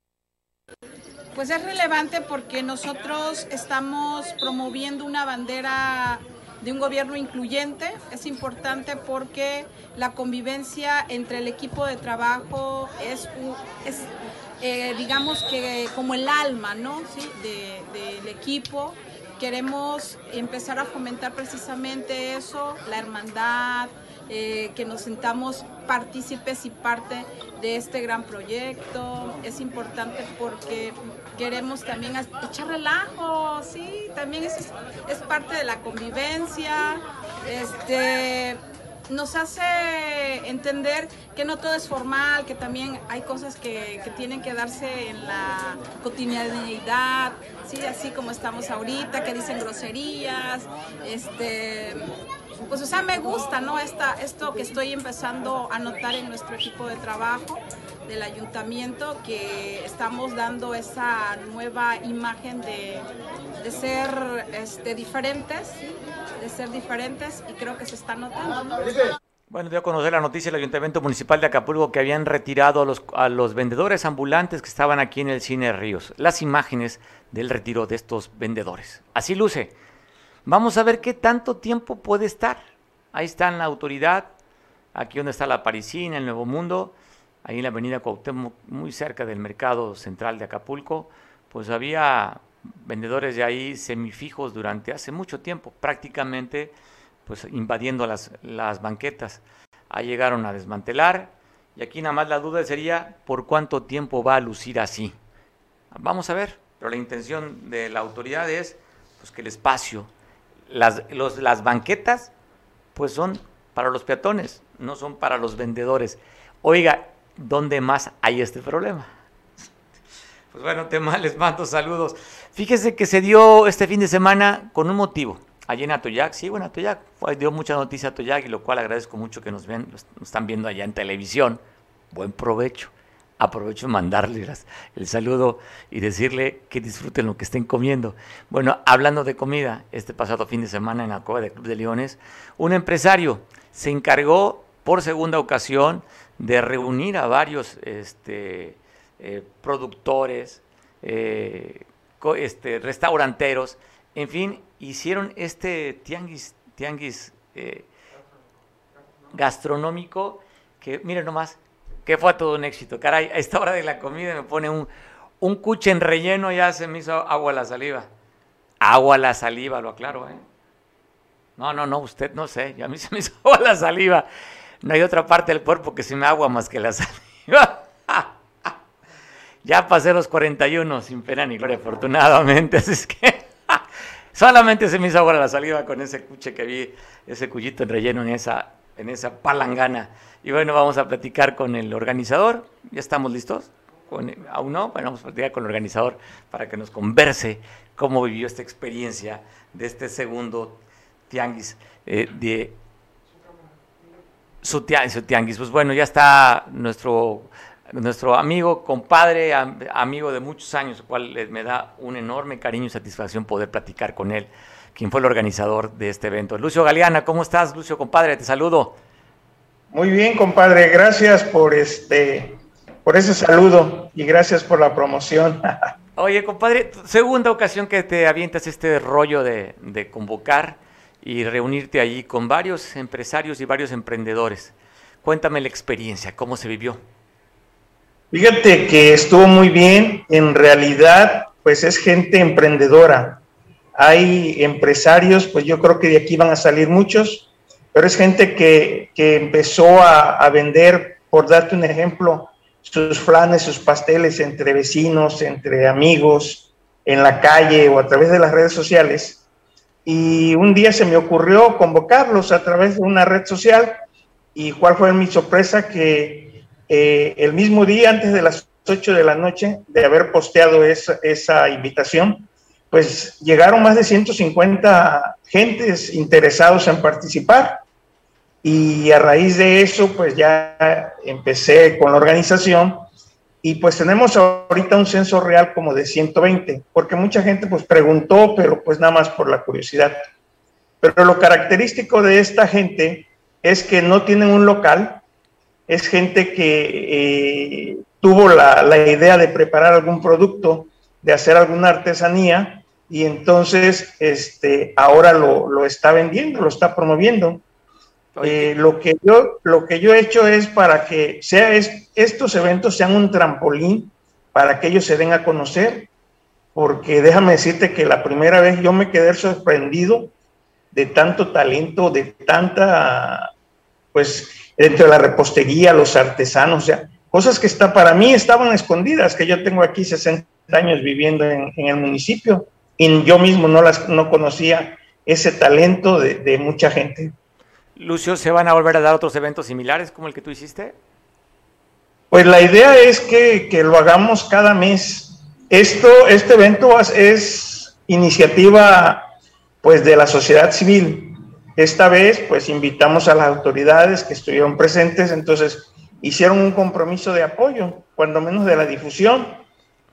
Pues es relevante porque nosotros estamos promoviendo una bandera de un gobierno incluyente. Es importante porque la convivencia entre el equipo de trabajo es, es eh, digamos que como el alma ¿no? ¿Sí? del equipo. Queremos empezar a fomentar precisamente eso, la hermandad, eh, que nos sentamos partícipes y parte de este gran proyecto. Es importante porque queremos también echar relajo, sí, también eso es, parte de la convivencia. Este, nos hace entender que no todo es formal, que también hay cosas que, que, tienen que darse en la cotidianidad, ¿sí? así como estamos ahorita, que dicen groserías, este, pues o sea, me gusta, ¿no? Esta, esto que estoy empezando a notar en nuestro equipo de trabajo del ayuntamiento, que estamos dando esa nueva imagen de, de ser este, diferentes, de ser diferentes y creo que se está notando. Bueno, dio a conocer la noticia del Ayuntamiento Municipal de Acapulco que habían retirado a los, a los vendedores ambulantes que estaban aquí en el Cine Ríos. Las imágenes del retiro de estos vendedores. Así luce. Vamos a ver qué tanto tiempo puede estar. Ahí está en la autoridad, aquí donde está la Parisina, el Nuevo Mundo, ahí en la avenida Cuauhtémoc, muy cerca del mercado central de Acapulco, pues había vendedores de ahí semifijos durante hace mucho tiempo, prácticamente pues invadiendo las, las banquetas. Ahí llegaron a desmantelar y aquí nada más la duda sería por cuánto tiempo va a lucir así. Vamos a ver, pero la intención de la autoridad es pues, que el espacio las, las banquetas pues son para los peatones, no son para los vendedores. Oiga, ¿dónde más hay este problema? Pues bueno, tema, les mando saludos. Fíjese que se dio este fin de semana con un motivo. Allí en Atoyac, sí, bueno, Atoyac, dio mucha noticia a Atoyac y lo cual agradezco mucho que nos ven, nos están viendo allá en televisión. Buen provecho aprovecho mandarles el saludo y decirle que disfruten lo que estén comiendo. Bueno, hablando de comida, este pasado fin de semana en la Cueva del Club de Leones, un empresario se encargó por segunda ocasión de reunir a varios este, eh, productores, eh, este, restauranteros, en fin, hicieron este tianguis, tianguis eh, gastronómico que, miren nomás, que fue todo un éxito. Caray, a esta hora de la comida me pone un, un cuche en relleno, ya se me hizo agua la saliva. Agua la saliva, lo aclaro, ¿eh? No, no, no, usted no sé, a mí se me hizo agua la saliva. No hay otra parte del cuerpo que se me agua más que la saliva. ya pasé los 41 sin pena ni gloria, afortunadamente, así es que solamente se me hizo agua la saliva con ese cuche que vi, ese cuchito en relleno en esa, en esa palangana. Y bueno, vamos a platicar con el organizador. ¿Ya estamos listos? Con, aún no, bueno, vamos a platicar con el organizador para que nos converse cómo vivió esta experiencia de este segundo tianguis eh, de su tianguis, Pues bueno, ya está nuestro, nuestro amigo, compadre, amigo de muchos años, cual me da un enorme cariño y satisfacción poder platicar con él, quien fue el organizador de este evento. Lucio Galeana, ¿cómo estás, Lucio, compadre? Te saludo. Muy bien, compadre, gracias por este por ese saludo y gracias por la promoción. Oye, compadre, segunda ocasión que te avientas este rollo de, de convocar y reunirte allí con varios empresarios y varios emprendedores. Cuéntame la experiencia, cómo se vivió. Fíjate que estuvo muy bien, en realidad pues es gente emprendedora. Hay empresarios, pues yo creo que de aquí van a salir muchos, pero es gente que, que empezó a, a vender, por darte un ejemplo, sus flanes, sus pasteles entre vecinos, entre amigos, en la calle o a través de las redes sociales. Y un día se me ocurrió convocarlos a través de una red social. Y cuál fue mi sorpresa que eh, el mismo día antes de las 8 de la noche de haber posteado esa, esa invitación, pues llegaron más de 150 gentes interesados en participar. Y a raíz de eso pues ya empecé con la organización. Y pues tenemos ahorita un censo real como de 120, porque mucha gente pues preguntó, pero pues nada más por la curiosidad. Pero lo característico de esta gente es que no tienen un local, es gente que eh, tuvo la, la, idea de preparar algún producto, de hacer alguna artesanía, y entonces este, ahora lo, lo está vendiendo, lo está promoviendo. Eh, lo, que yo, lo que yo he hecho es para que sea es, estos eventos sean un trampolín para que ellos se den a conocer, porque déjame decirte que la primera vez yo me quedé sorprendido de tanto talento, de tanta, pues, dentro de la repostería, los artesanos, o sea, cosas que está, para mí estaban escondidas, que yo tengo aquí 60 años viviendo en, en el municipio y yo mismo no, las, no conocía ese talento de, de mucha gente. Lucio, ¿se van a volver a dar otros eventos similares como el que tú hiciste? Pues la idea es que, que lo hagamos cada mes. Esto, este evento es iniciativa pues de la sociedad civil. Esta vez pues invitamos a las autoridades que estuvieron presentes, entonces hicieron un compromiso de apoyo, cuando menos de la difusión.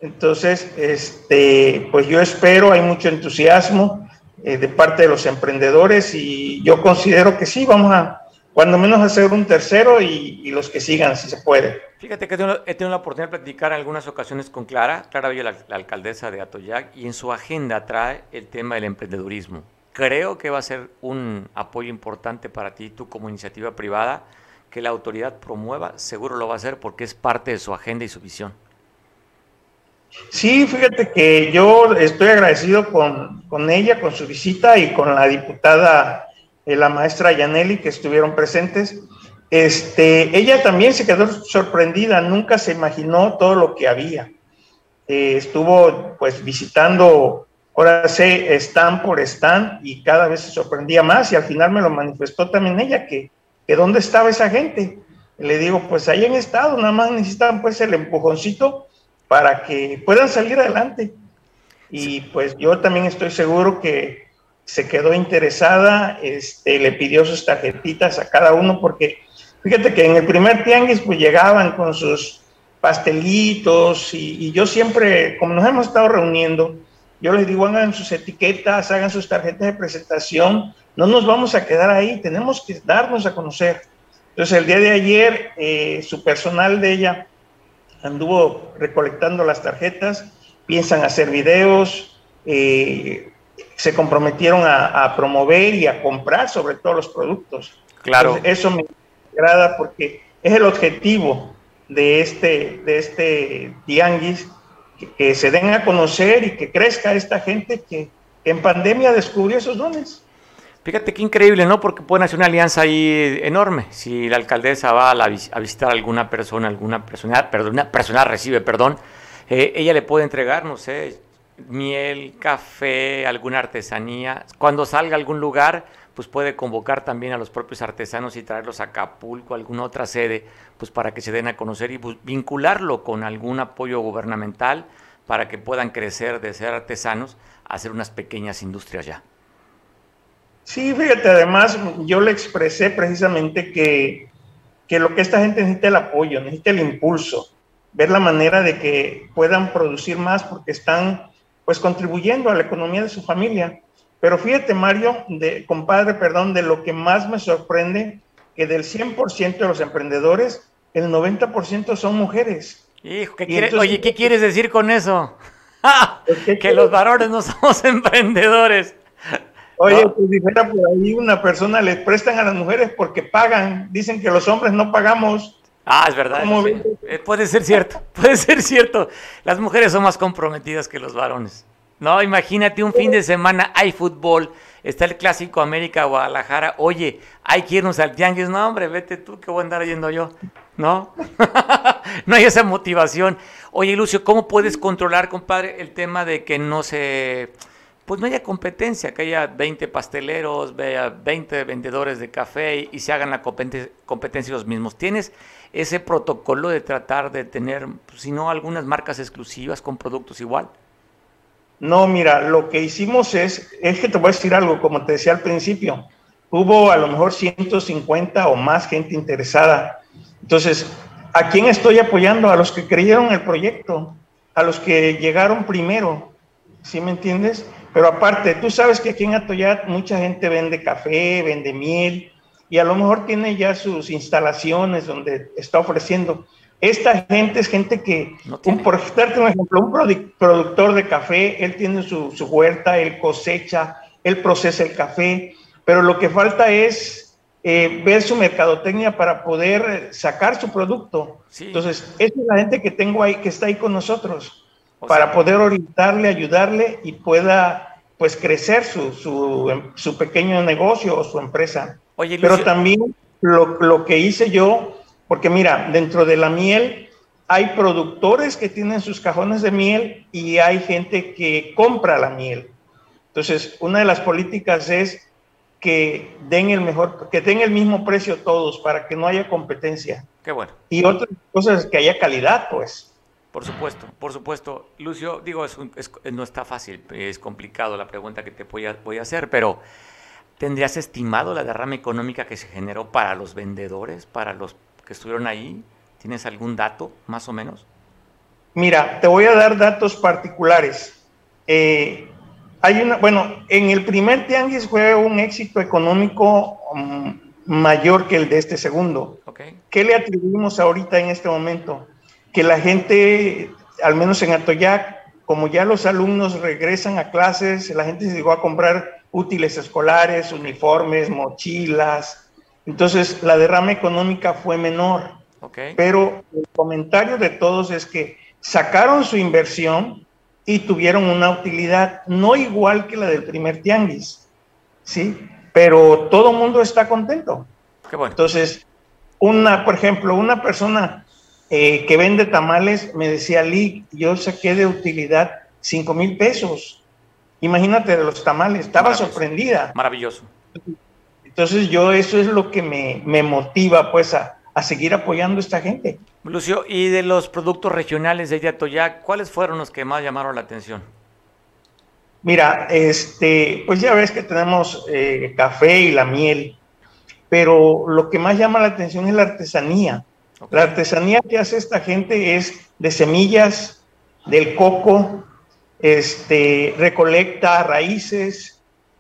Entonces, este, pues yo espero, hay mucho entusiasmo, eh, de parte de los emprendedores y yo considero que sí, vamos a cuando menos hacer un tercero y, los que sigan, si se puede. Fíjate que he tenido, la oportunidad de platicar en algunas ocasiones con Clara, Clara Villa, la, la, alcaldesa de Atoyac, y en su agenda trae el tema del emprendedurismo. Creo que va a ser un apoyo importante para ti, tú como iniciativa privada, que la autoridad promueva, seguro lo va a hacer porque es parte de su agenda y su visión. Sí, fíjate que yo estoy agradecido con, con ella, con su visita y con la diputada, eh, la maestra Yaneli, que estuvieron presentes. Este, ella también se quedó sorprendida, nunca se imaginó todo lo que había. Eh, estuvo pues visitando, ahora sé, stand por stand y cada vez se sorprendía más y al final me lo manifestó también ella, que, que dónde estaba esa gente. Le digo, pues ahí han estado, nada más necesitan pues el empujoncito para que puedan salir adelante. Y pues yo también estoy seguro que se quedó interesada, este, le pidió sus tarjetitas a cada uno, porque fíjate que en el primer tianguis pues llegaban con sus pastelitos y, y yo siempre, como nos hemos estado reuniendo, yo les digo, hagan sus etiquetas, hagan sus tarjetas de presentación, no nos vamos a quedar ahí, tenemos que darnos a conocer. Entonces el día de ayer, eh, su personal de ella anduvo recolectando las tarjetas, piensan hacer videos, eh, se comprometieron a, a, promover y a comprar sobre todo los productos. Claro. Entonces, eso me agrada porque es el objetivo de este, de este tianguis, que, que, se den a conocer y que crezca esta gente que, que en pandemia descubrió esos dones. Fíjate qué increíble, ¿no? Porque pueden hacer una alianza ahí enorme. Si la alcaldesa va a, la, visitar a alguna persona, alguna persona, perdón, una persona recibe, perdón, eh, ella le puede entregar, no sé, miel, café, alguna artesanía. Cuando salga a algún lugar, pues puede convocar también a los propios artesanos y traerlos a Acapulco, a alguna otra sede, pues para que se den a conocer y pues, vincularlo con algún apoyo gubernamental para que puedan crecer de ser artesanos a hacer unas pequeñas industrias ya. Sí, fíjate, además yo le expresé precisamente que, que lo que esta gente necesita el apoyo, necesita el impulso, ver la manera de que puedan producir más porque están pues contribuyendo a la economía de su familia. Pero fíjate, Mario, de, compadre, perdón, de lo que más me sorprende, que del 100% de los emprendedores, el 90% son mujeres. Hijo, ¿qué oye, ¿qué quieres decir con eso? que los varones no somos emprendedores. Oye, pues dijera por ahí una persona, les prestan a las mujeres porque pagan, dicen que los hombres no pagamos. Ah, es verdad. Eh, puede ser cierto, puede ser cierto. Las mujeres son más comprometidas que los varones. No, imagínate un fin de semana, hay fútbol, está el clásico América Guadalajara. Oye, hay que irnos al tianguis. No, hombre, vete tú, que voy a andar yendo yo. ¿No? no hay esa motivación. Oye, Lucio, ¿cómo puedes controlar, compadre, el tema de que no se pues no haya competencia, que haya 20 pasteleros, vea 20 vendedores de café y, se hagan la competencia los mismos. ¿Tienes ese protocolo de tratar de tener, pues, si no, algunas marcas exclusivas con productos igual? No, mira, lo que hicimos es, es que te voy a decir algo, como te decía al principio, hubo a lo mejor 150 o más gente interesada. Entonces, ¿a quién estoy apoyando? A los que creyeron el proyecto, a los que llegaron primero, ¿sí me entiendes? Pero aparte, tú sabes que aquí en Atoyat mucha gente vende café, vende miel, y a lo mejor tiene ya sus instalaciones donde está ofreciendo. Esta gente es gente que, por darte un ejemplo, un productor de café, él tiene su, huerta, él cosecha, él procesa el café, pero lo que falta es eh, ver su mercadotecnia para poder sacar su producto. Entonces, esa es la gente que tengo ahí, que está ahí con nosotros, para poder orientarle, ayudarle y pueda pues crecer su, su, su pequeño negocio o su empresa. Oye, Pero también lo, lo que hice yo porque mira, dentro de la miel hay productores que tienen sus cajones de miel y hay gente que compra la miel. Entonces, una de las políticas es que den el mejor, que den el mismo precio todos para que no haya competencia. Qué bueno. Y otra cosa es que haya calidad, pues. Por supuesto, por supuesto. Lucio, digo, no está fácil, es complicado la pregunta que te voy a, voy a hacer, pero ¿tendrías estimado la derrama económica que se generó para los vendedores, para los que estuvieron ahí? ¿Tienes algún dato más o menos? Mira, te voy a dar datos particulares. Eh, hay una, bueno, en el primer tianguis fue un éxito económico mm, mayor que el de este segundo. ¿Qué le atribuimos ahorita en este momento? Que la gente, al menos en Atoyac, como ya los alumnos regresan a clases, la gente se llegó a comprar útiles escolares, uniformes, mochilas, entonces, la derrama económica fue menor. Pero el comentario de todos es que sacaron su inversión y tuvieron una utilidad no igual que la del primer tianguis. ¿Sí? Pero todo el mundo está contento. Qué bueno. Entonces, una, por ejemplo, una persona eh, que vende tamales me decía, Lee, yo saqué de utilidad 5 mil pesos. Imagínate de los tamales, estaba sorprendida. Maravilloso. Entonces yo eso es lo que me, motiva pues a, seguir apoyando a esta gente. Lucio, y de los productos regionales de Atoyac, ¿cuáles fueron los que más llamaron la atención? Mira, este, pues ya ves que tenemos eh, café y la miel, pero lo que más llama la atención es la artesanía. La artesanía que hace esta gente es de semillas, del coco, este, recolecta raíces,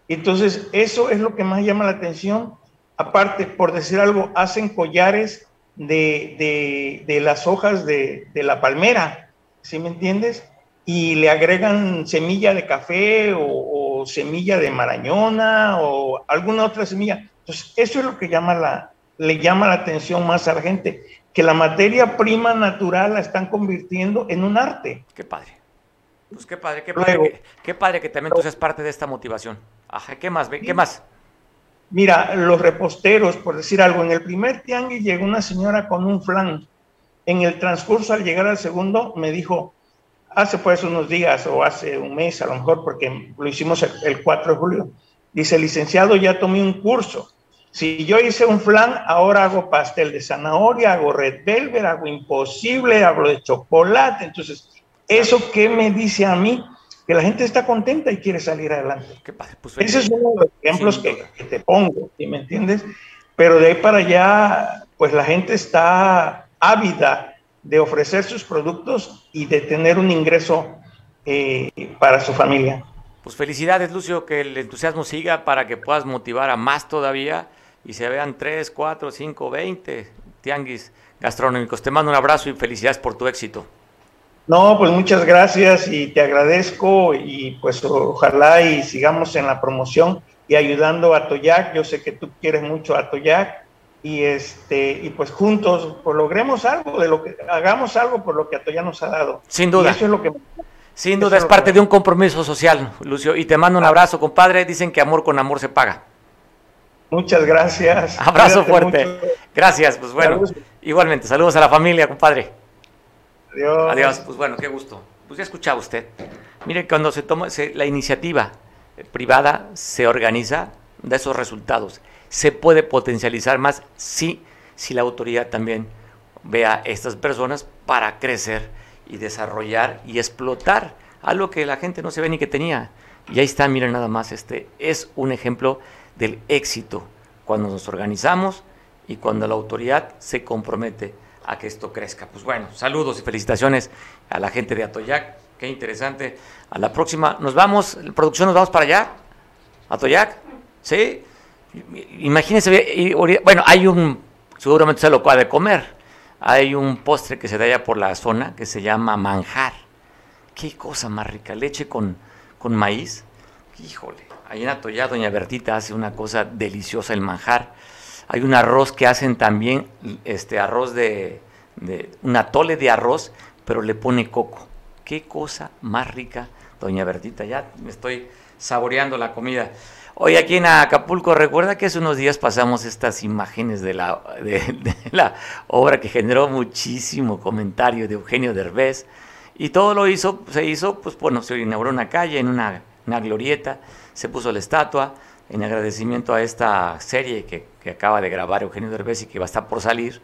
entonces, eso es lo que más llama la atención. Aparte, por decir algo, hacen collares de, las hojas de, la palmera, ¿sí me entiendes? Y le agregan semilla de café o, semilla de marañona o alguna otra semilla. Entonces, eso es lo que llama la, le llama la atención más a la gente, que la materia prima natural la están convirtiendo en un arte. Qué padre. Pues qué padre, qué padre, qué, padre que también tú seas parte de esta motivación. Ajá, ¿qué más? ¿Qué más? Mira, los reposteros, por decir algo, en el primer tianguis llegó una señora con un flan. En el transcurso, al llegar al segundo, me dijo, hace pues unos días o hace un mes a lo mejor, porque lo hicimos el, 4 de julio, dice, licenciado, ya tomé un curso. Si yo hice un flan, ahora hago pastel de zanahoria, hago red velvet, hago imposible, hago de chocolate. Entonces, ¿eso qué me dice a mí? que la gente está contenta y quiere salir adelante. Pues, Ese es uno de los ejemplos que, que te pongo, ¿sí me entiendes? Pero de ahí para allá, pues la gente está ávida de ofrecer sus productos y de tener un ingreso eh, para su familia. Pues felicidades, Lucio, que el entusiasmo siga para que puedas motivar a más todavía y se vean 3, 4, 5, 20 tianguis gastronómicos. Te mando un abrazo y felicidades por tu éxito. No, pues muchas gracias y te agradezco y pues ojalá y sigamos en la promoción y ayudando a Toyac. Yo sé que tú quieres mucho a Toyac y este y pues juntos pues logremos algo de lo que hagamos algo por lo que Atoyac nos ha dado. Sin duda. Y eso es lo que Sin duda, es parte de un compromiso social, Lucio. Y te mando un abrazo, compadre. Dicen que amor con amor se paga. Muchas gracias. Abrazo Cuídate fuerte. mucho. Gracias, pues bueno. Saludos. Igualmente, saludos a la familia, compadre. Adiós. Adiós, pues bueno, qué gusto. Pues ya escuchaba usted. Mire, cuando se toma se- la iniciativa privada se organiza, da esos resultados. Se puede potencializar más si, si la autoridad también vea a estas personas para crecer y desarrollar y explotar algo que la gente no se ve ni que tenía. Y ahí está, miren nada más, este es un ejemplo del éxito cuando nos organizamos y cuando la autoridad se compromete a que esto crezca. Pues bueno, saludos y felicitaciones a la gente de Atoyac, qué interesante. A la próxima, nos vamos, producción, nos vamos para allá, Atoyac, ¿sí? Imagínense, bueno, hay un, seguramente se lo acaba de comer, hay un postre que se da allá por la zona que se llama manjar. Qué cosa más rica, leche con, con maíz. Híjole, ahí en Atoyac doña Bertita hace una cosa deliciosa, el manjar. Hay un arroz que hacen también, este arroz de, de un atole de arroz, pero le pone coco. Qué cosa más rica, doña Bertita. Ya me estoy saboreando la comida. Hoy aquí en Acapulco, recuerda que hace unos días pasamos estas imágenes de la, obra que generó muchísimo comentario de Eugenio Derbez. Y todo lo hizo, se hizo, pues bueno, se inauguró una calle, en una glorieta, se puso la estatua, en agradecimiento a esta serie que, acaba de grabar Eugenio Derbez y que va a estar por salir,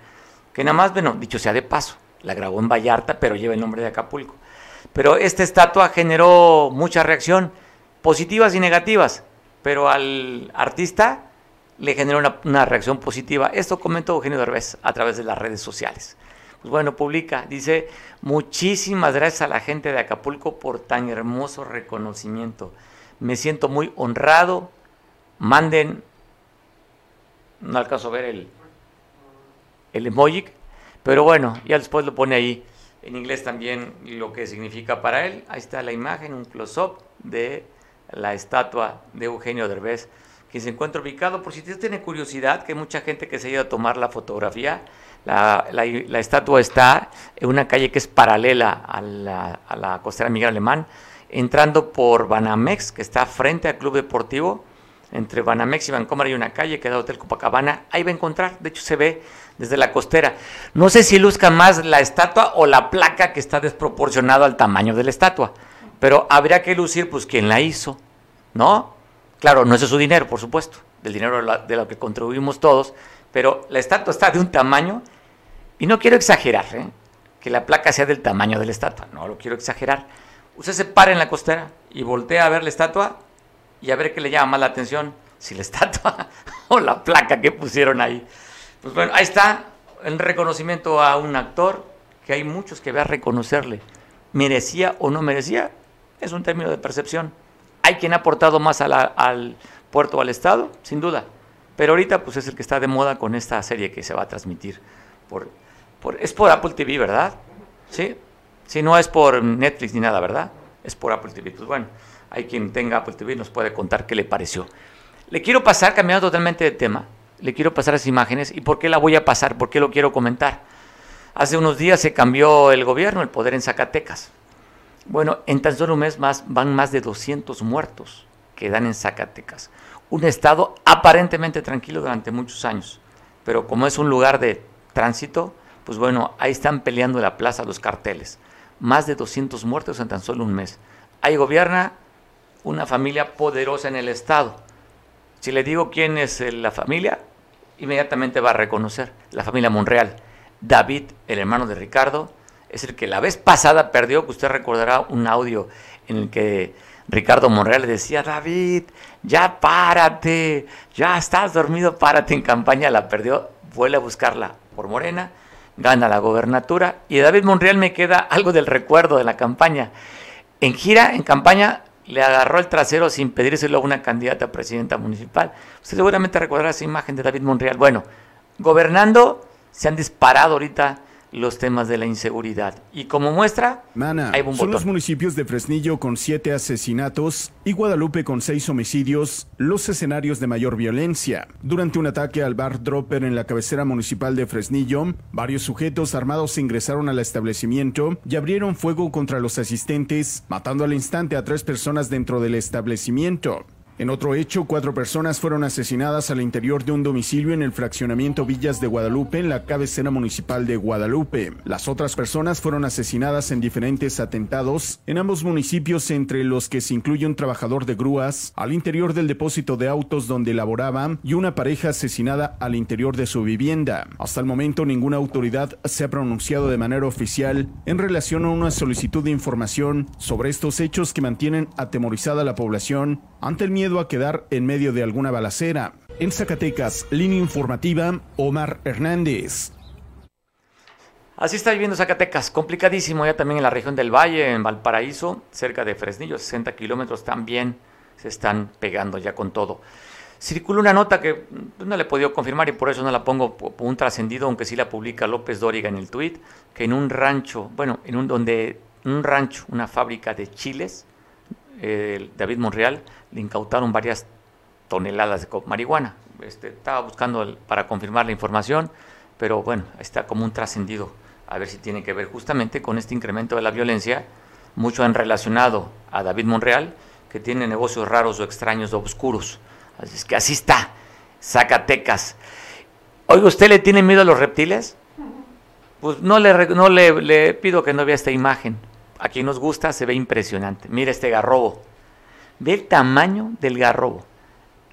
que nada más, bueno, dicho sea de paso, la grabó en Vallarta, pero lleva el nombre de Acapulco. Pero esta estatua generó mucha reacción, positivas y negativas, pero al artista le generó una, una reacción positiva. Esto comentó Eugenio Derbez a través de las redes sociales. Pues bueno, publica, dice, muchísimas gracias a la gente de Acapulco por tan hermoso reconocimiento. Me siento muy honrado. Manden, no alcanzo a ver el, el emoji, pero bueno, ya después lo pone ahí en inglés también lo que significa para él. Ahí está la imagen, un close-up de la estatua de Eugenio Derbez, que se encuentra ubicado, por si usted tiene curiosidad, que hay mucha gente que se ha ido a tomar la fotografía, la, la- estatua está en una calle que es paralela a la, a la costera Miguel Alemán, entrando por Banamex, que está frente al Club Deportivo, entre Banamex y Vancomer hay una calle que da Hotel Copacabana, ahí va a encontrar, de hecho se ve desde la costera. No sé si luzca más la estatua o la placa que está desproporcionado al tamaño de la estatua, pero habría que lucir pues quien la hizo, ¿no? Claro, no es su dinero, por supuesto, del dinero de lo que contribuimos todos, pero la estatua está de un tamaño, y no quiero exagerar, ¿eh? que la placa sea del tamaño de la estatua, no lo quiero exagerar. Usted se para en la costera y voltea a ver la estatua y a ver qué le llama más la atención, si la estatua o la placa que pusieron ahí. Pues bueno, ahí está el reconocimiento a un actor que hay muchos que ve a reconocerle. ¿Merecía o no merecía? Es un término de percepción. Hay quien ha aportado más a la- al puerto o al Estado, sin duda. Pero ahorita pues es el que está de moda con esta serie que se va a transmitir. Por, por, es por Apple TV, ¿verdad? Sí. Si no es por Netflix ni nada, ¿verdad? Es por Apple TV. Pues bueno, hay quien tenga Apple TV nos puede contar qué le pareció. Le quiero pasar, cambiando totalmente de tema, le quiero pasar las imágenes y por qué la voy a pasar, por qué lo quiero comentar. Hace unos días se cambió el gobierno, el poder en Zacatecas. Bueno, en tan solo un mes más van más de 200 muertos que dan en Zacatecas. Un estado aparentemente tranquilo durante muchos años, pero como es un lugar de tránsito, pues bueno, ahí están peleando la plaza los carteles. Más de 200 muertos en tan solo un mes. Ahí gobierna una familia poderosa en el estado. Si le digo quién es eh, la familia, inmediatamente va a reconocer la familia Monreal. David, el hermano de Ricardo, es el que la vez pasada perdió, que usted recordará un audio en el que Ricardo Monreal le decía, David, ya párate, ya estás dormido, párate en campaña, la perdió, vuelve a buscarla por Morena, gana la gobernatura y de David Monreal me queda algo del recuerdo de la campaña. En gira, en campaña, le agarró el trasero sin pedírselo a una candidata a presidenta municipal. Usted seguramente recordará esa imagen de David Monreal. Bueno, gobernando, se han disparado ahorita los temas de la inseguridad. Y como muestra, Mana, hay un son los municipios de Fresnillo con siete asesinatos y Guadalupe con seis homicidios los escenarios de mayor violencia. Durante un ataque al bar Dropper en la cabecera municipal de Fresnillo, varios sujetos armados ingresaron al establecimiento y abrieron fuego contra los asistentes, matando al instante a tres personas dentro del establecimiento. En otro hecho, cuatro personas fueron asesinadas al interior de un domicilio en el fraccionamiento Villas de Guadalupe, en la cabecera municipal de Guadalupe. Las otras personas fueron asesinadas en diferentes atentados en ambos municipios, entre los que se incluye un trabajador de grúas al interior del depósito de autos donde laboraba y una pareja asesinada al interior de su vivienda. Hasta el momento, ninguna autoridad se ha pronunciado de manera oficial en relación a una solicitud de información sobre estos hechos que mantienen atemorizada a la población ante el miedo a quedar en medio de alguna balacera. En Zacatecas, línea informativa, Omar Hernández. Así está viviendo Zacatecas, complicadísimo ya también en la región del Valle, en Valparaíso, cerca de Fresnillo, 60 kilómetros también se están pegando ya con todo. Circula una nota que no le he podido confirmar y por eso no la pongo un trascendido, aunque sí la publica López Dóriga en el tuit, que en un rancho, bueno, en un donde un rancho, una fábrica de chiles, eh, David Monreal, le incautaron varias toneladas de marihuana. Este, estaba buscando el- para confirmar la información, pero bueno, está como un trascendido, a ver si tiene que ver justamente con este incremento de la violencia. Mucho han relacionado a David Monreal, que tiene negocios raros o extraños o oscuros. Así es que así está, Zacatecas. Oiga, ¿usted le tiene miedo a los reptiles? Pues no le, no le, le pido que no vea esta imagen. A quien nos gusta se ve impresionante. Mira este garrobo. Ve el tamaño del garrobo.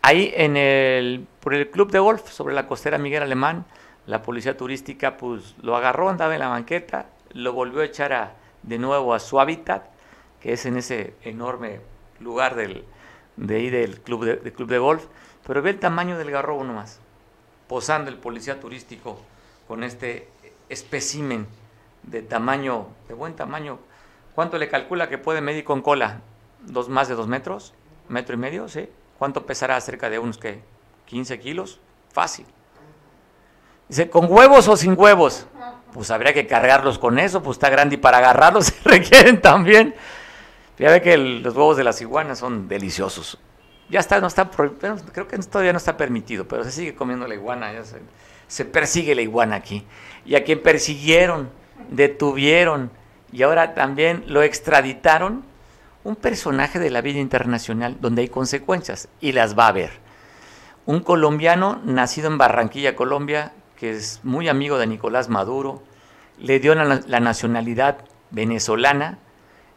Ahí en el, por el club de golf sobre la costera Miguel Alemán, la policía turística pues lo agarró, andaba en la banqueta, lo volvió a echar a- de nuevo a su hábitat, que es en ese enorme lugar del, de ahí del club de, club de golf. Pero ve el tamaño del garrobo nomás, posando el policía turístico con este espécimen de tamaño, de buen tamaño. ¿Cuánto le calcula que puede medir con cola? ¿Dos, ¿Más de dos metros? ¿Metro y medio? ¿Sí? ¿Cuánto pesará? Cerca de unos que 15 kilos. Fácil. Dice, ¿con huevos o sin huevos? Pues habría que cargarlos con eso, pues está grande y para agarrarlos se requieren también. Ya ve que los huevos de las iguanas son deliciosos. Ya está, no está, creo que todavía no está permitido, pero se sigue comiendo la iguana, se, se persigue la iguana aquí. Y a quien persiguieron, detuvieron y ahora también lo extraditaron, un personaje de la vida internacional donde hay consecuencias y las va a haber. Un colombiano nacido en Barranquilla, Colombia, que es muy amigo de Nicolás Maduro, le dio la, nacionalidad venezolana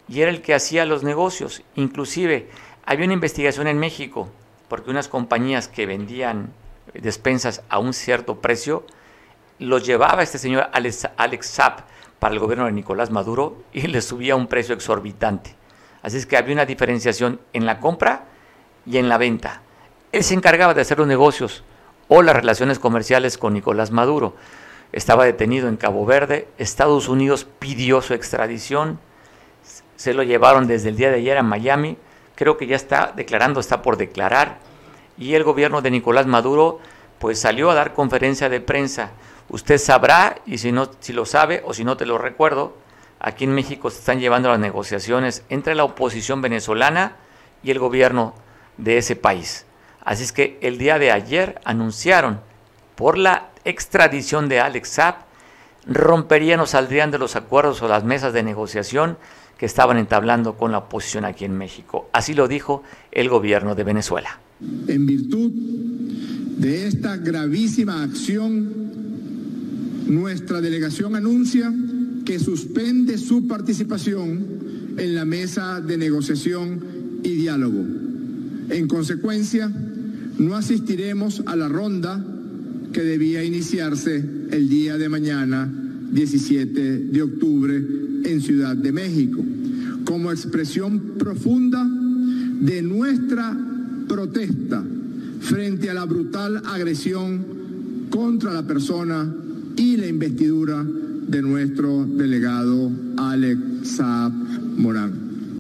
y era el que hacía los negocios. Inclusive había una investigación en México porque unas compañías que vendían despensas a un cierto precio los llevaba este señor Alex, Alex Zapp para el gobierno de Nicolás Maduro y le subía un precio exorbitante. Así es que había una diferenciación en la compra y en la venta. Él se encargaba de hacer los negocios o las relaciones comerciales con Nicolás Maduro. Estaba detenido en Cabo Verde. Estados Unidos pidió su extradición. Se lo llevaron desde el día de ayer a Miami. Creo que ya está declarando, está por declarar. Y el gobierno de Nicolás Maduro pues salió a dar conferencia de prensa. Usted sabrá, y si no, si lo sabe o si no te lo recuerdo, aquí en México se están llevando las negociaciones entre la oposición venezolana y el gobierno de ese país. Así es que el día de ayer anunciaron por la extradición de Alex Zapp, romperían o saldrían de los acuerdos o las mesas de negociación que estaban entablando con la oposición aquí en México. Así lo dijo el gobierno de Venezuela. En virtud de esta gravísima acción, nuestra delegación anuncia que suspende su participación en la mesa de negociación y diálogo. En consecuencia, no asistiremos a la ronda que debía iniciarse el día de mañana, 17 de octubre, en Ciudad de México. como expresión profunda de nuestra protesta frente a la brutal agresión contra la persona y la investidura de nuestro delegado Alex Saab Morán.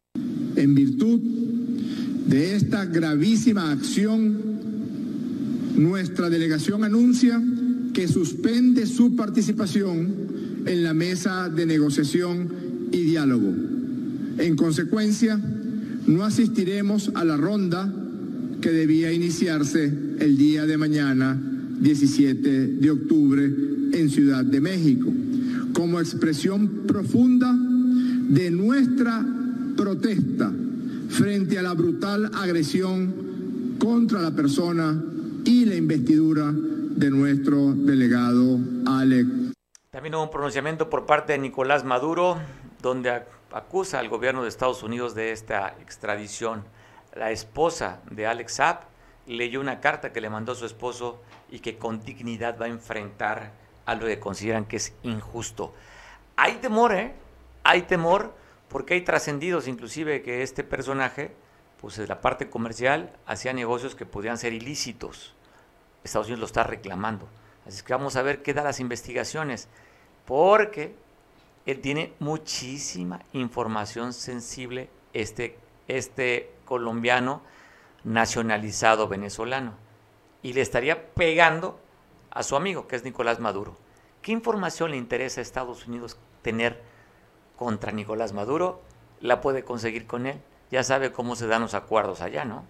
En virtud de esta gravísima acción, nuestra delegación anuncia que suspende su participación en la mesa de negociación y diálogo. En consecuencia, no asistiremos a la ronda que debía iniciarse el día de mañana, 17 de octubre, en Ciudad de México, como expresión profunda de nuestra protesta frente a la brutal agresión contra la persona y la investidura de nuestro delegado Alex. También hubo un pronunciamiento por parte de Nicolás Maduro, donde acusa al gobierno de Estados Unidos de esta extradición. La esposa de Alex Saab leyó una carta que le mandó su esposo y que con dignidad va a enfrentar a que consideran que es injusto. Hay temor, ¿eh? Hay temor porque hay trascendidos inclusive que este personaje, pues en la parte comercial, hacía negocios que podían ser ilícitos. Estados Unidos lo está reclamando. Así que vamos a ver qué da las investigaciones, porque él tiene muchísima información sensible, este, este colombiano nacionalizado venezolano, y le estaría pegando a su amigo, que es Nicolás Maduro. ¿Qué información le interesa a Estados Unidos tener contra Nicolás Maduro? La puede conseguir con él. Ya sabe cómo se dan los acuerdos allá, ¿no?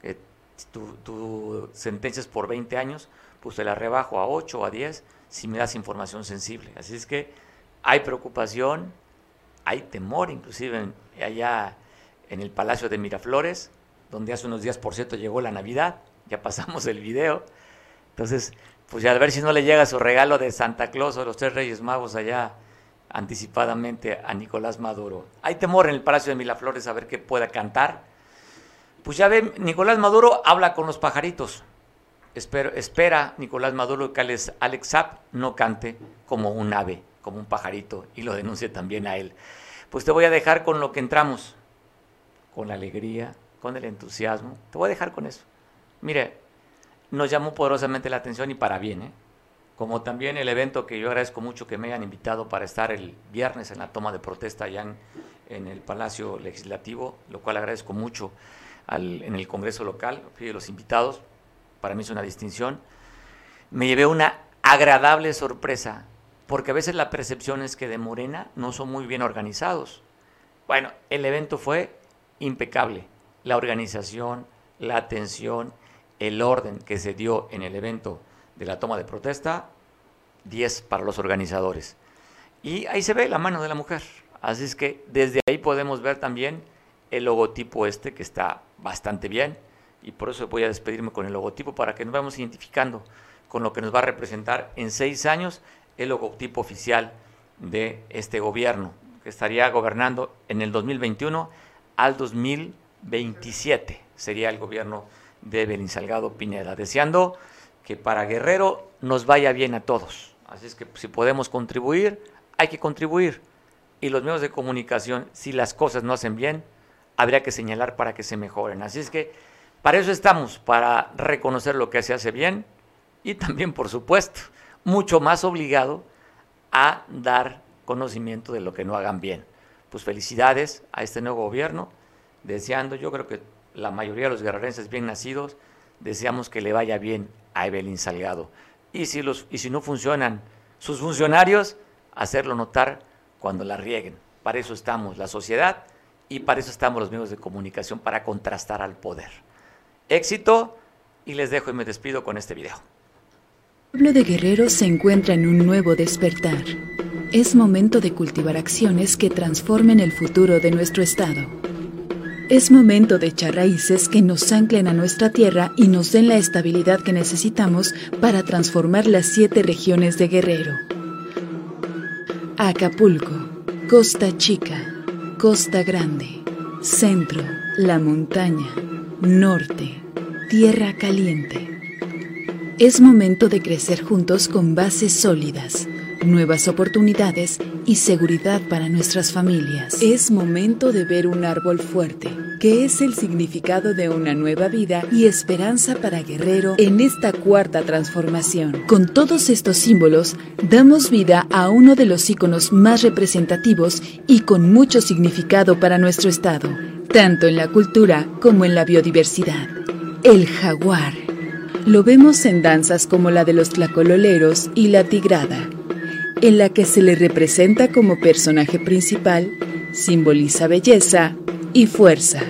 Que tu, tu por 20 años, pues te la rebajo a 8 o a 10 si me das información sensible. Así es que hay preocupación, hay temor inclusive allá en el Palacio de Miraflores, donde hace unos días, por cierto, llegó la Navidad, ya pasamos el video. Entonces, pues ya a ver si no le llega su regalo de Santa Claus o los tres Reyes Magos allá anticipadamente a Nicolás Maduro. Hay temor en el Palacio de Miraflores a ver qué pueda cantar. Pues ya ven, Nicolás Maduro habla con los pajaritos. Espero, espera Nicolás Maduro que Alex, Alex Zapp no cante como un ave, como un pajarito, y lo denuncie también a él. Pues te voy a dejar con lo que entramos, con la alegría, con el entusiasmo. Te voy a dejar con eso. Mire, nos llamó poderosamente la atención y para bien, ¿eh? como también el evento que yo agradezco mucho que me hayan invitado para estar el viernes en la toma de protesta allá en, el Palacio Legislativo, lo cual agradezco mucho en el Congreso local, fui de los invitados, para mí es una distinción. Me llevé una agradable sorpresa, porque a veces la percepción es que de Morena no son muy bien organizados. Bueno, el evento fue impecable, la organización, la atención, el orden que se dio en el evento de la toma de protesta, 10 para los organizadores. Y ahí se ve la mano de la mujer. Así es que desde ahí podemos ver también el logotipo este que está bastante bien y por eso voy a despedirme con el logotipo para que nos vayamos identificando con lo que nos va a representar en seis años el logotipo oficial de este gobierno que estaría gobernando en el 2021 al 2027 sería el gobierno de Belín Salgado Pineda, deseando que para Guerrero nos vaya bien a todos. Así es que si podemos contribuir, hay que contribuir. Y los medios de comunicación, si las cosas no hacen bien, habría que señalar para que se mejoren. Así es que para eso estamos, para reconocer lo que se hace bien y también, por supuesto, mucho más obligado a dar conocimiento de lo que no hagan bien. Pues felicidades a este nuevo gobierno, deseando, yo creo que la mayoría de los guerrerenses bien nacidos, deseamos que le vaya bien a Evelyn Salgado. Y si, los, y si no funcionan sus funcionarios, hacerlo notar cuando la rieguen. Para eso estamos la sociedad y para eso estamos los medios de comunicación, para contrastar al poder. Éxito y les dejo y me despido con este video. El pueblo de Guerrero se encuentra en un nuevo despertar. Es momento de cultivar acciones que transformen el futuro de nuestro estado. Es momento de echar raíces que nos anclen a nuestra tierra y nos den la estabilidad que necesitamos para transformar las siete regiones de Guerrero. Acapulco, Costa Chica, Costa Grande, Centro, La Montaña, Norte, Tierra Caliente. Es momento de crecer juntos con bases sólidas, nuevas oportunidades y seguridad para nuestras familias. Es momento de ver un árbol fuerte, que es el significado de una nueva vida y esperanza para Guerrero en esta cuarta transformación. Con todos estos símbolos, damos vida a uno de los íconos más representativos y con mucho significado para nuestro estado, tanto en la cultura como en la biodiversidad. El jaguar. Lo vemos en danzas como la de los tlacololeros y la tigrada, en la que se le representa como personaje principal, simboliza belleza y fuerza.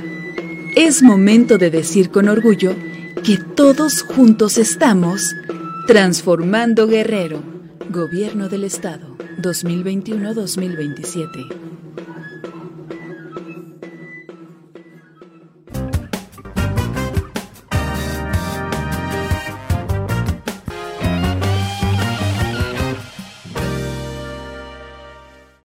Es momento de decir con orgullo que todos juntos estamos transformando Guerrero, Gobierno del Estado 2021-2027.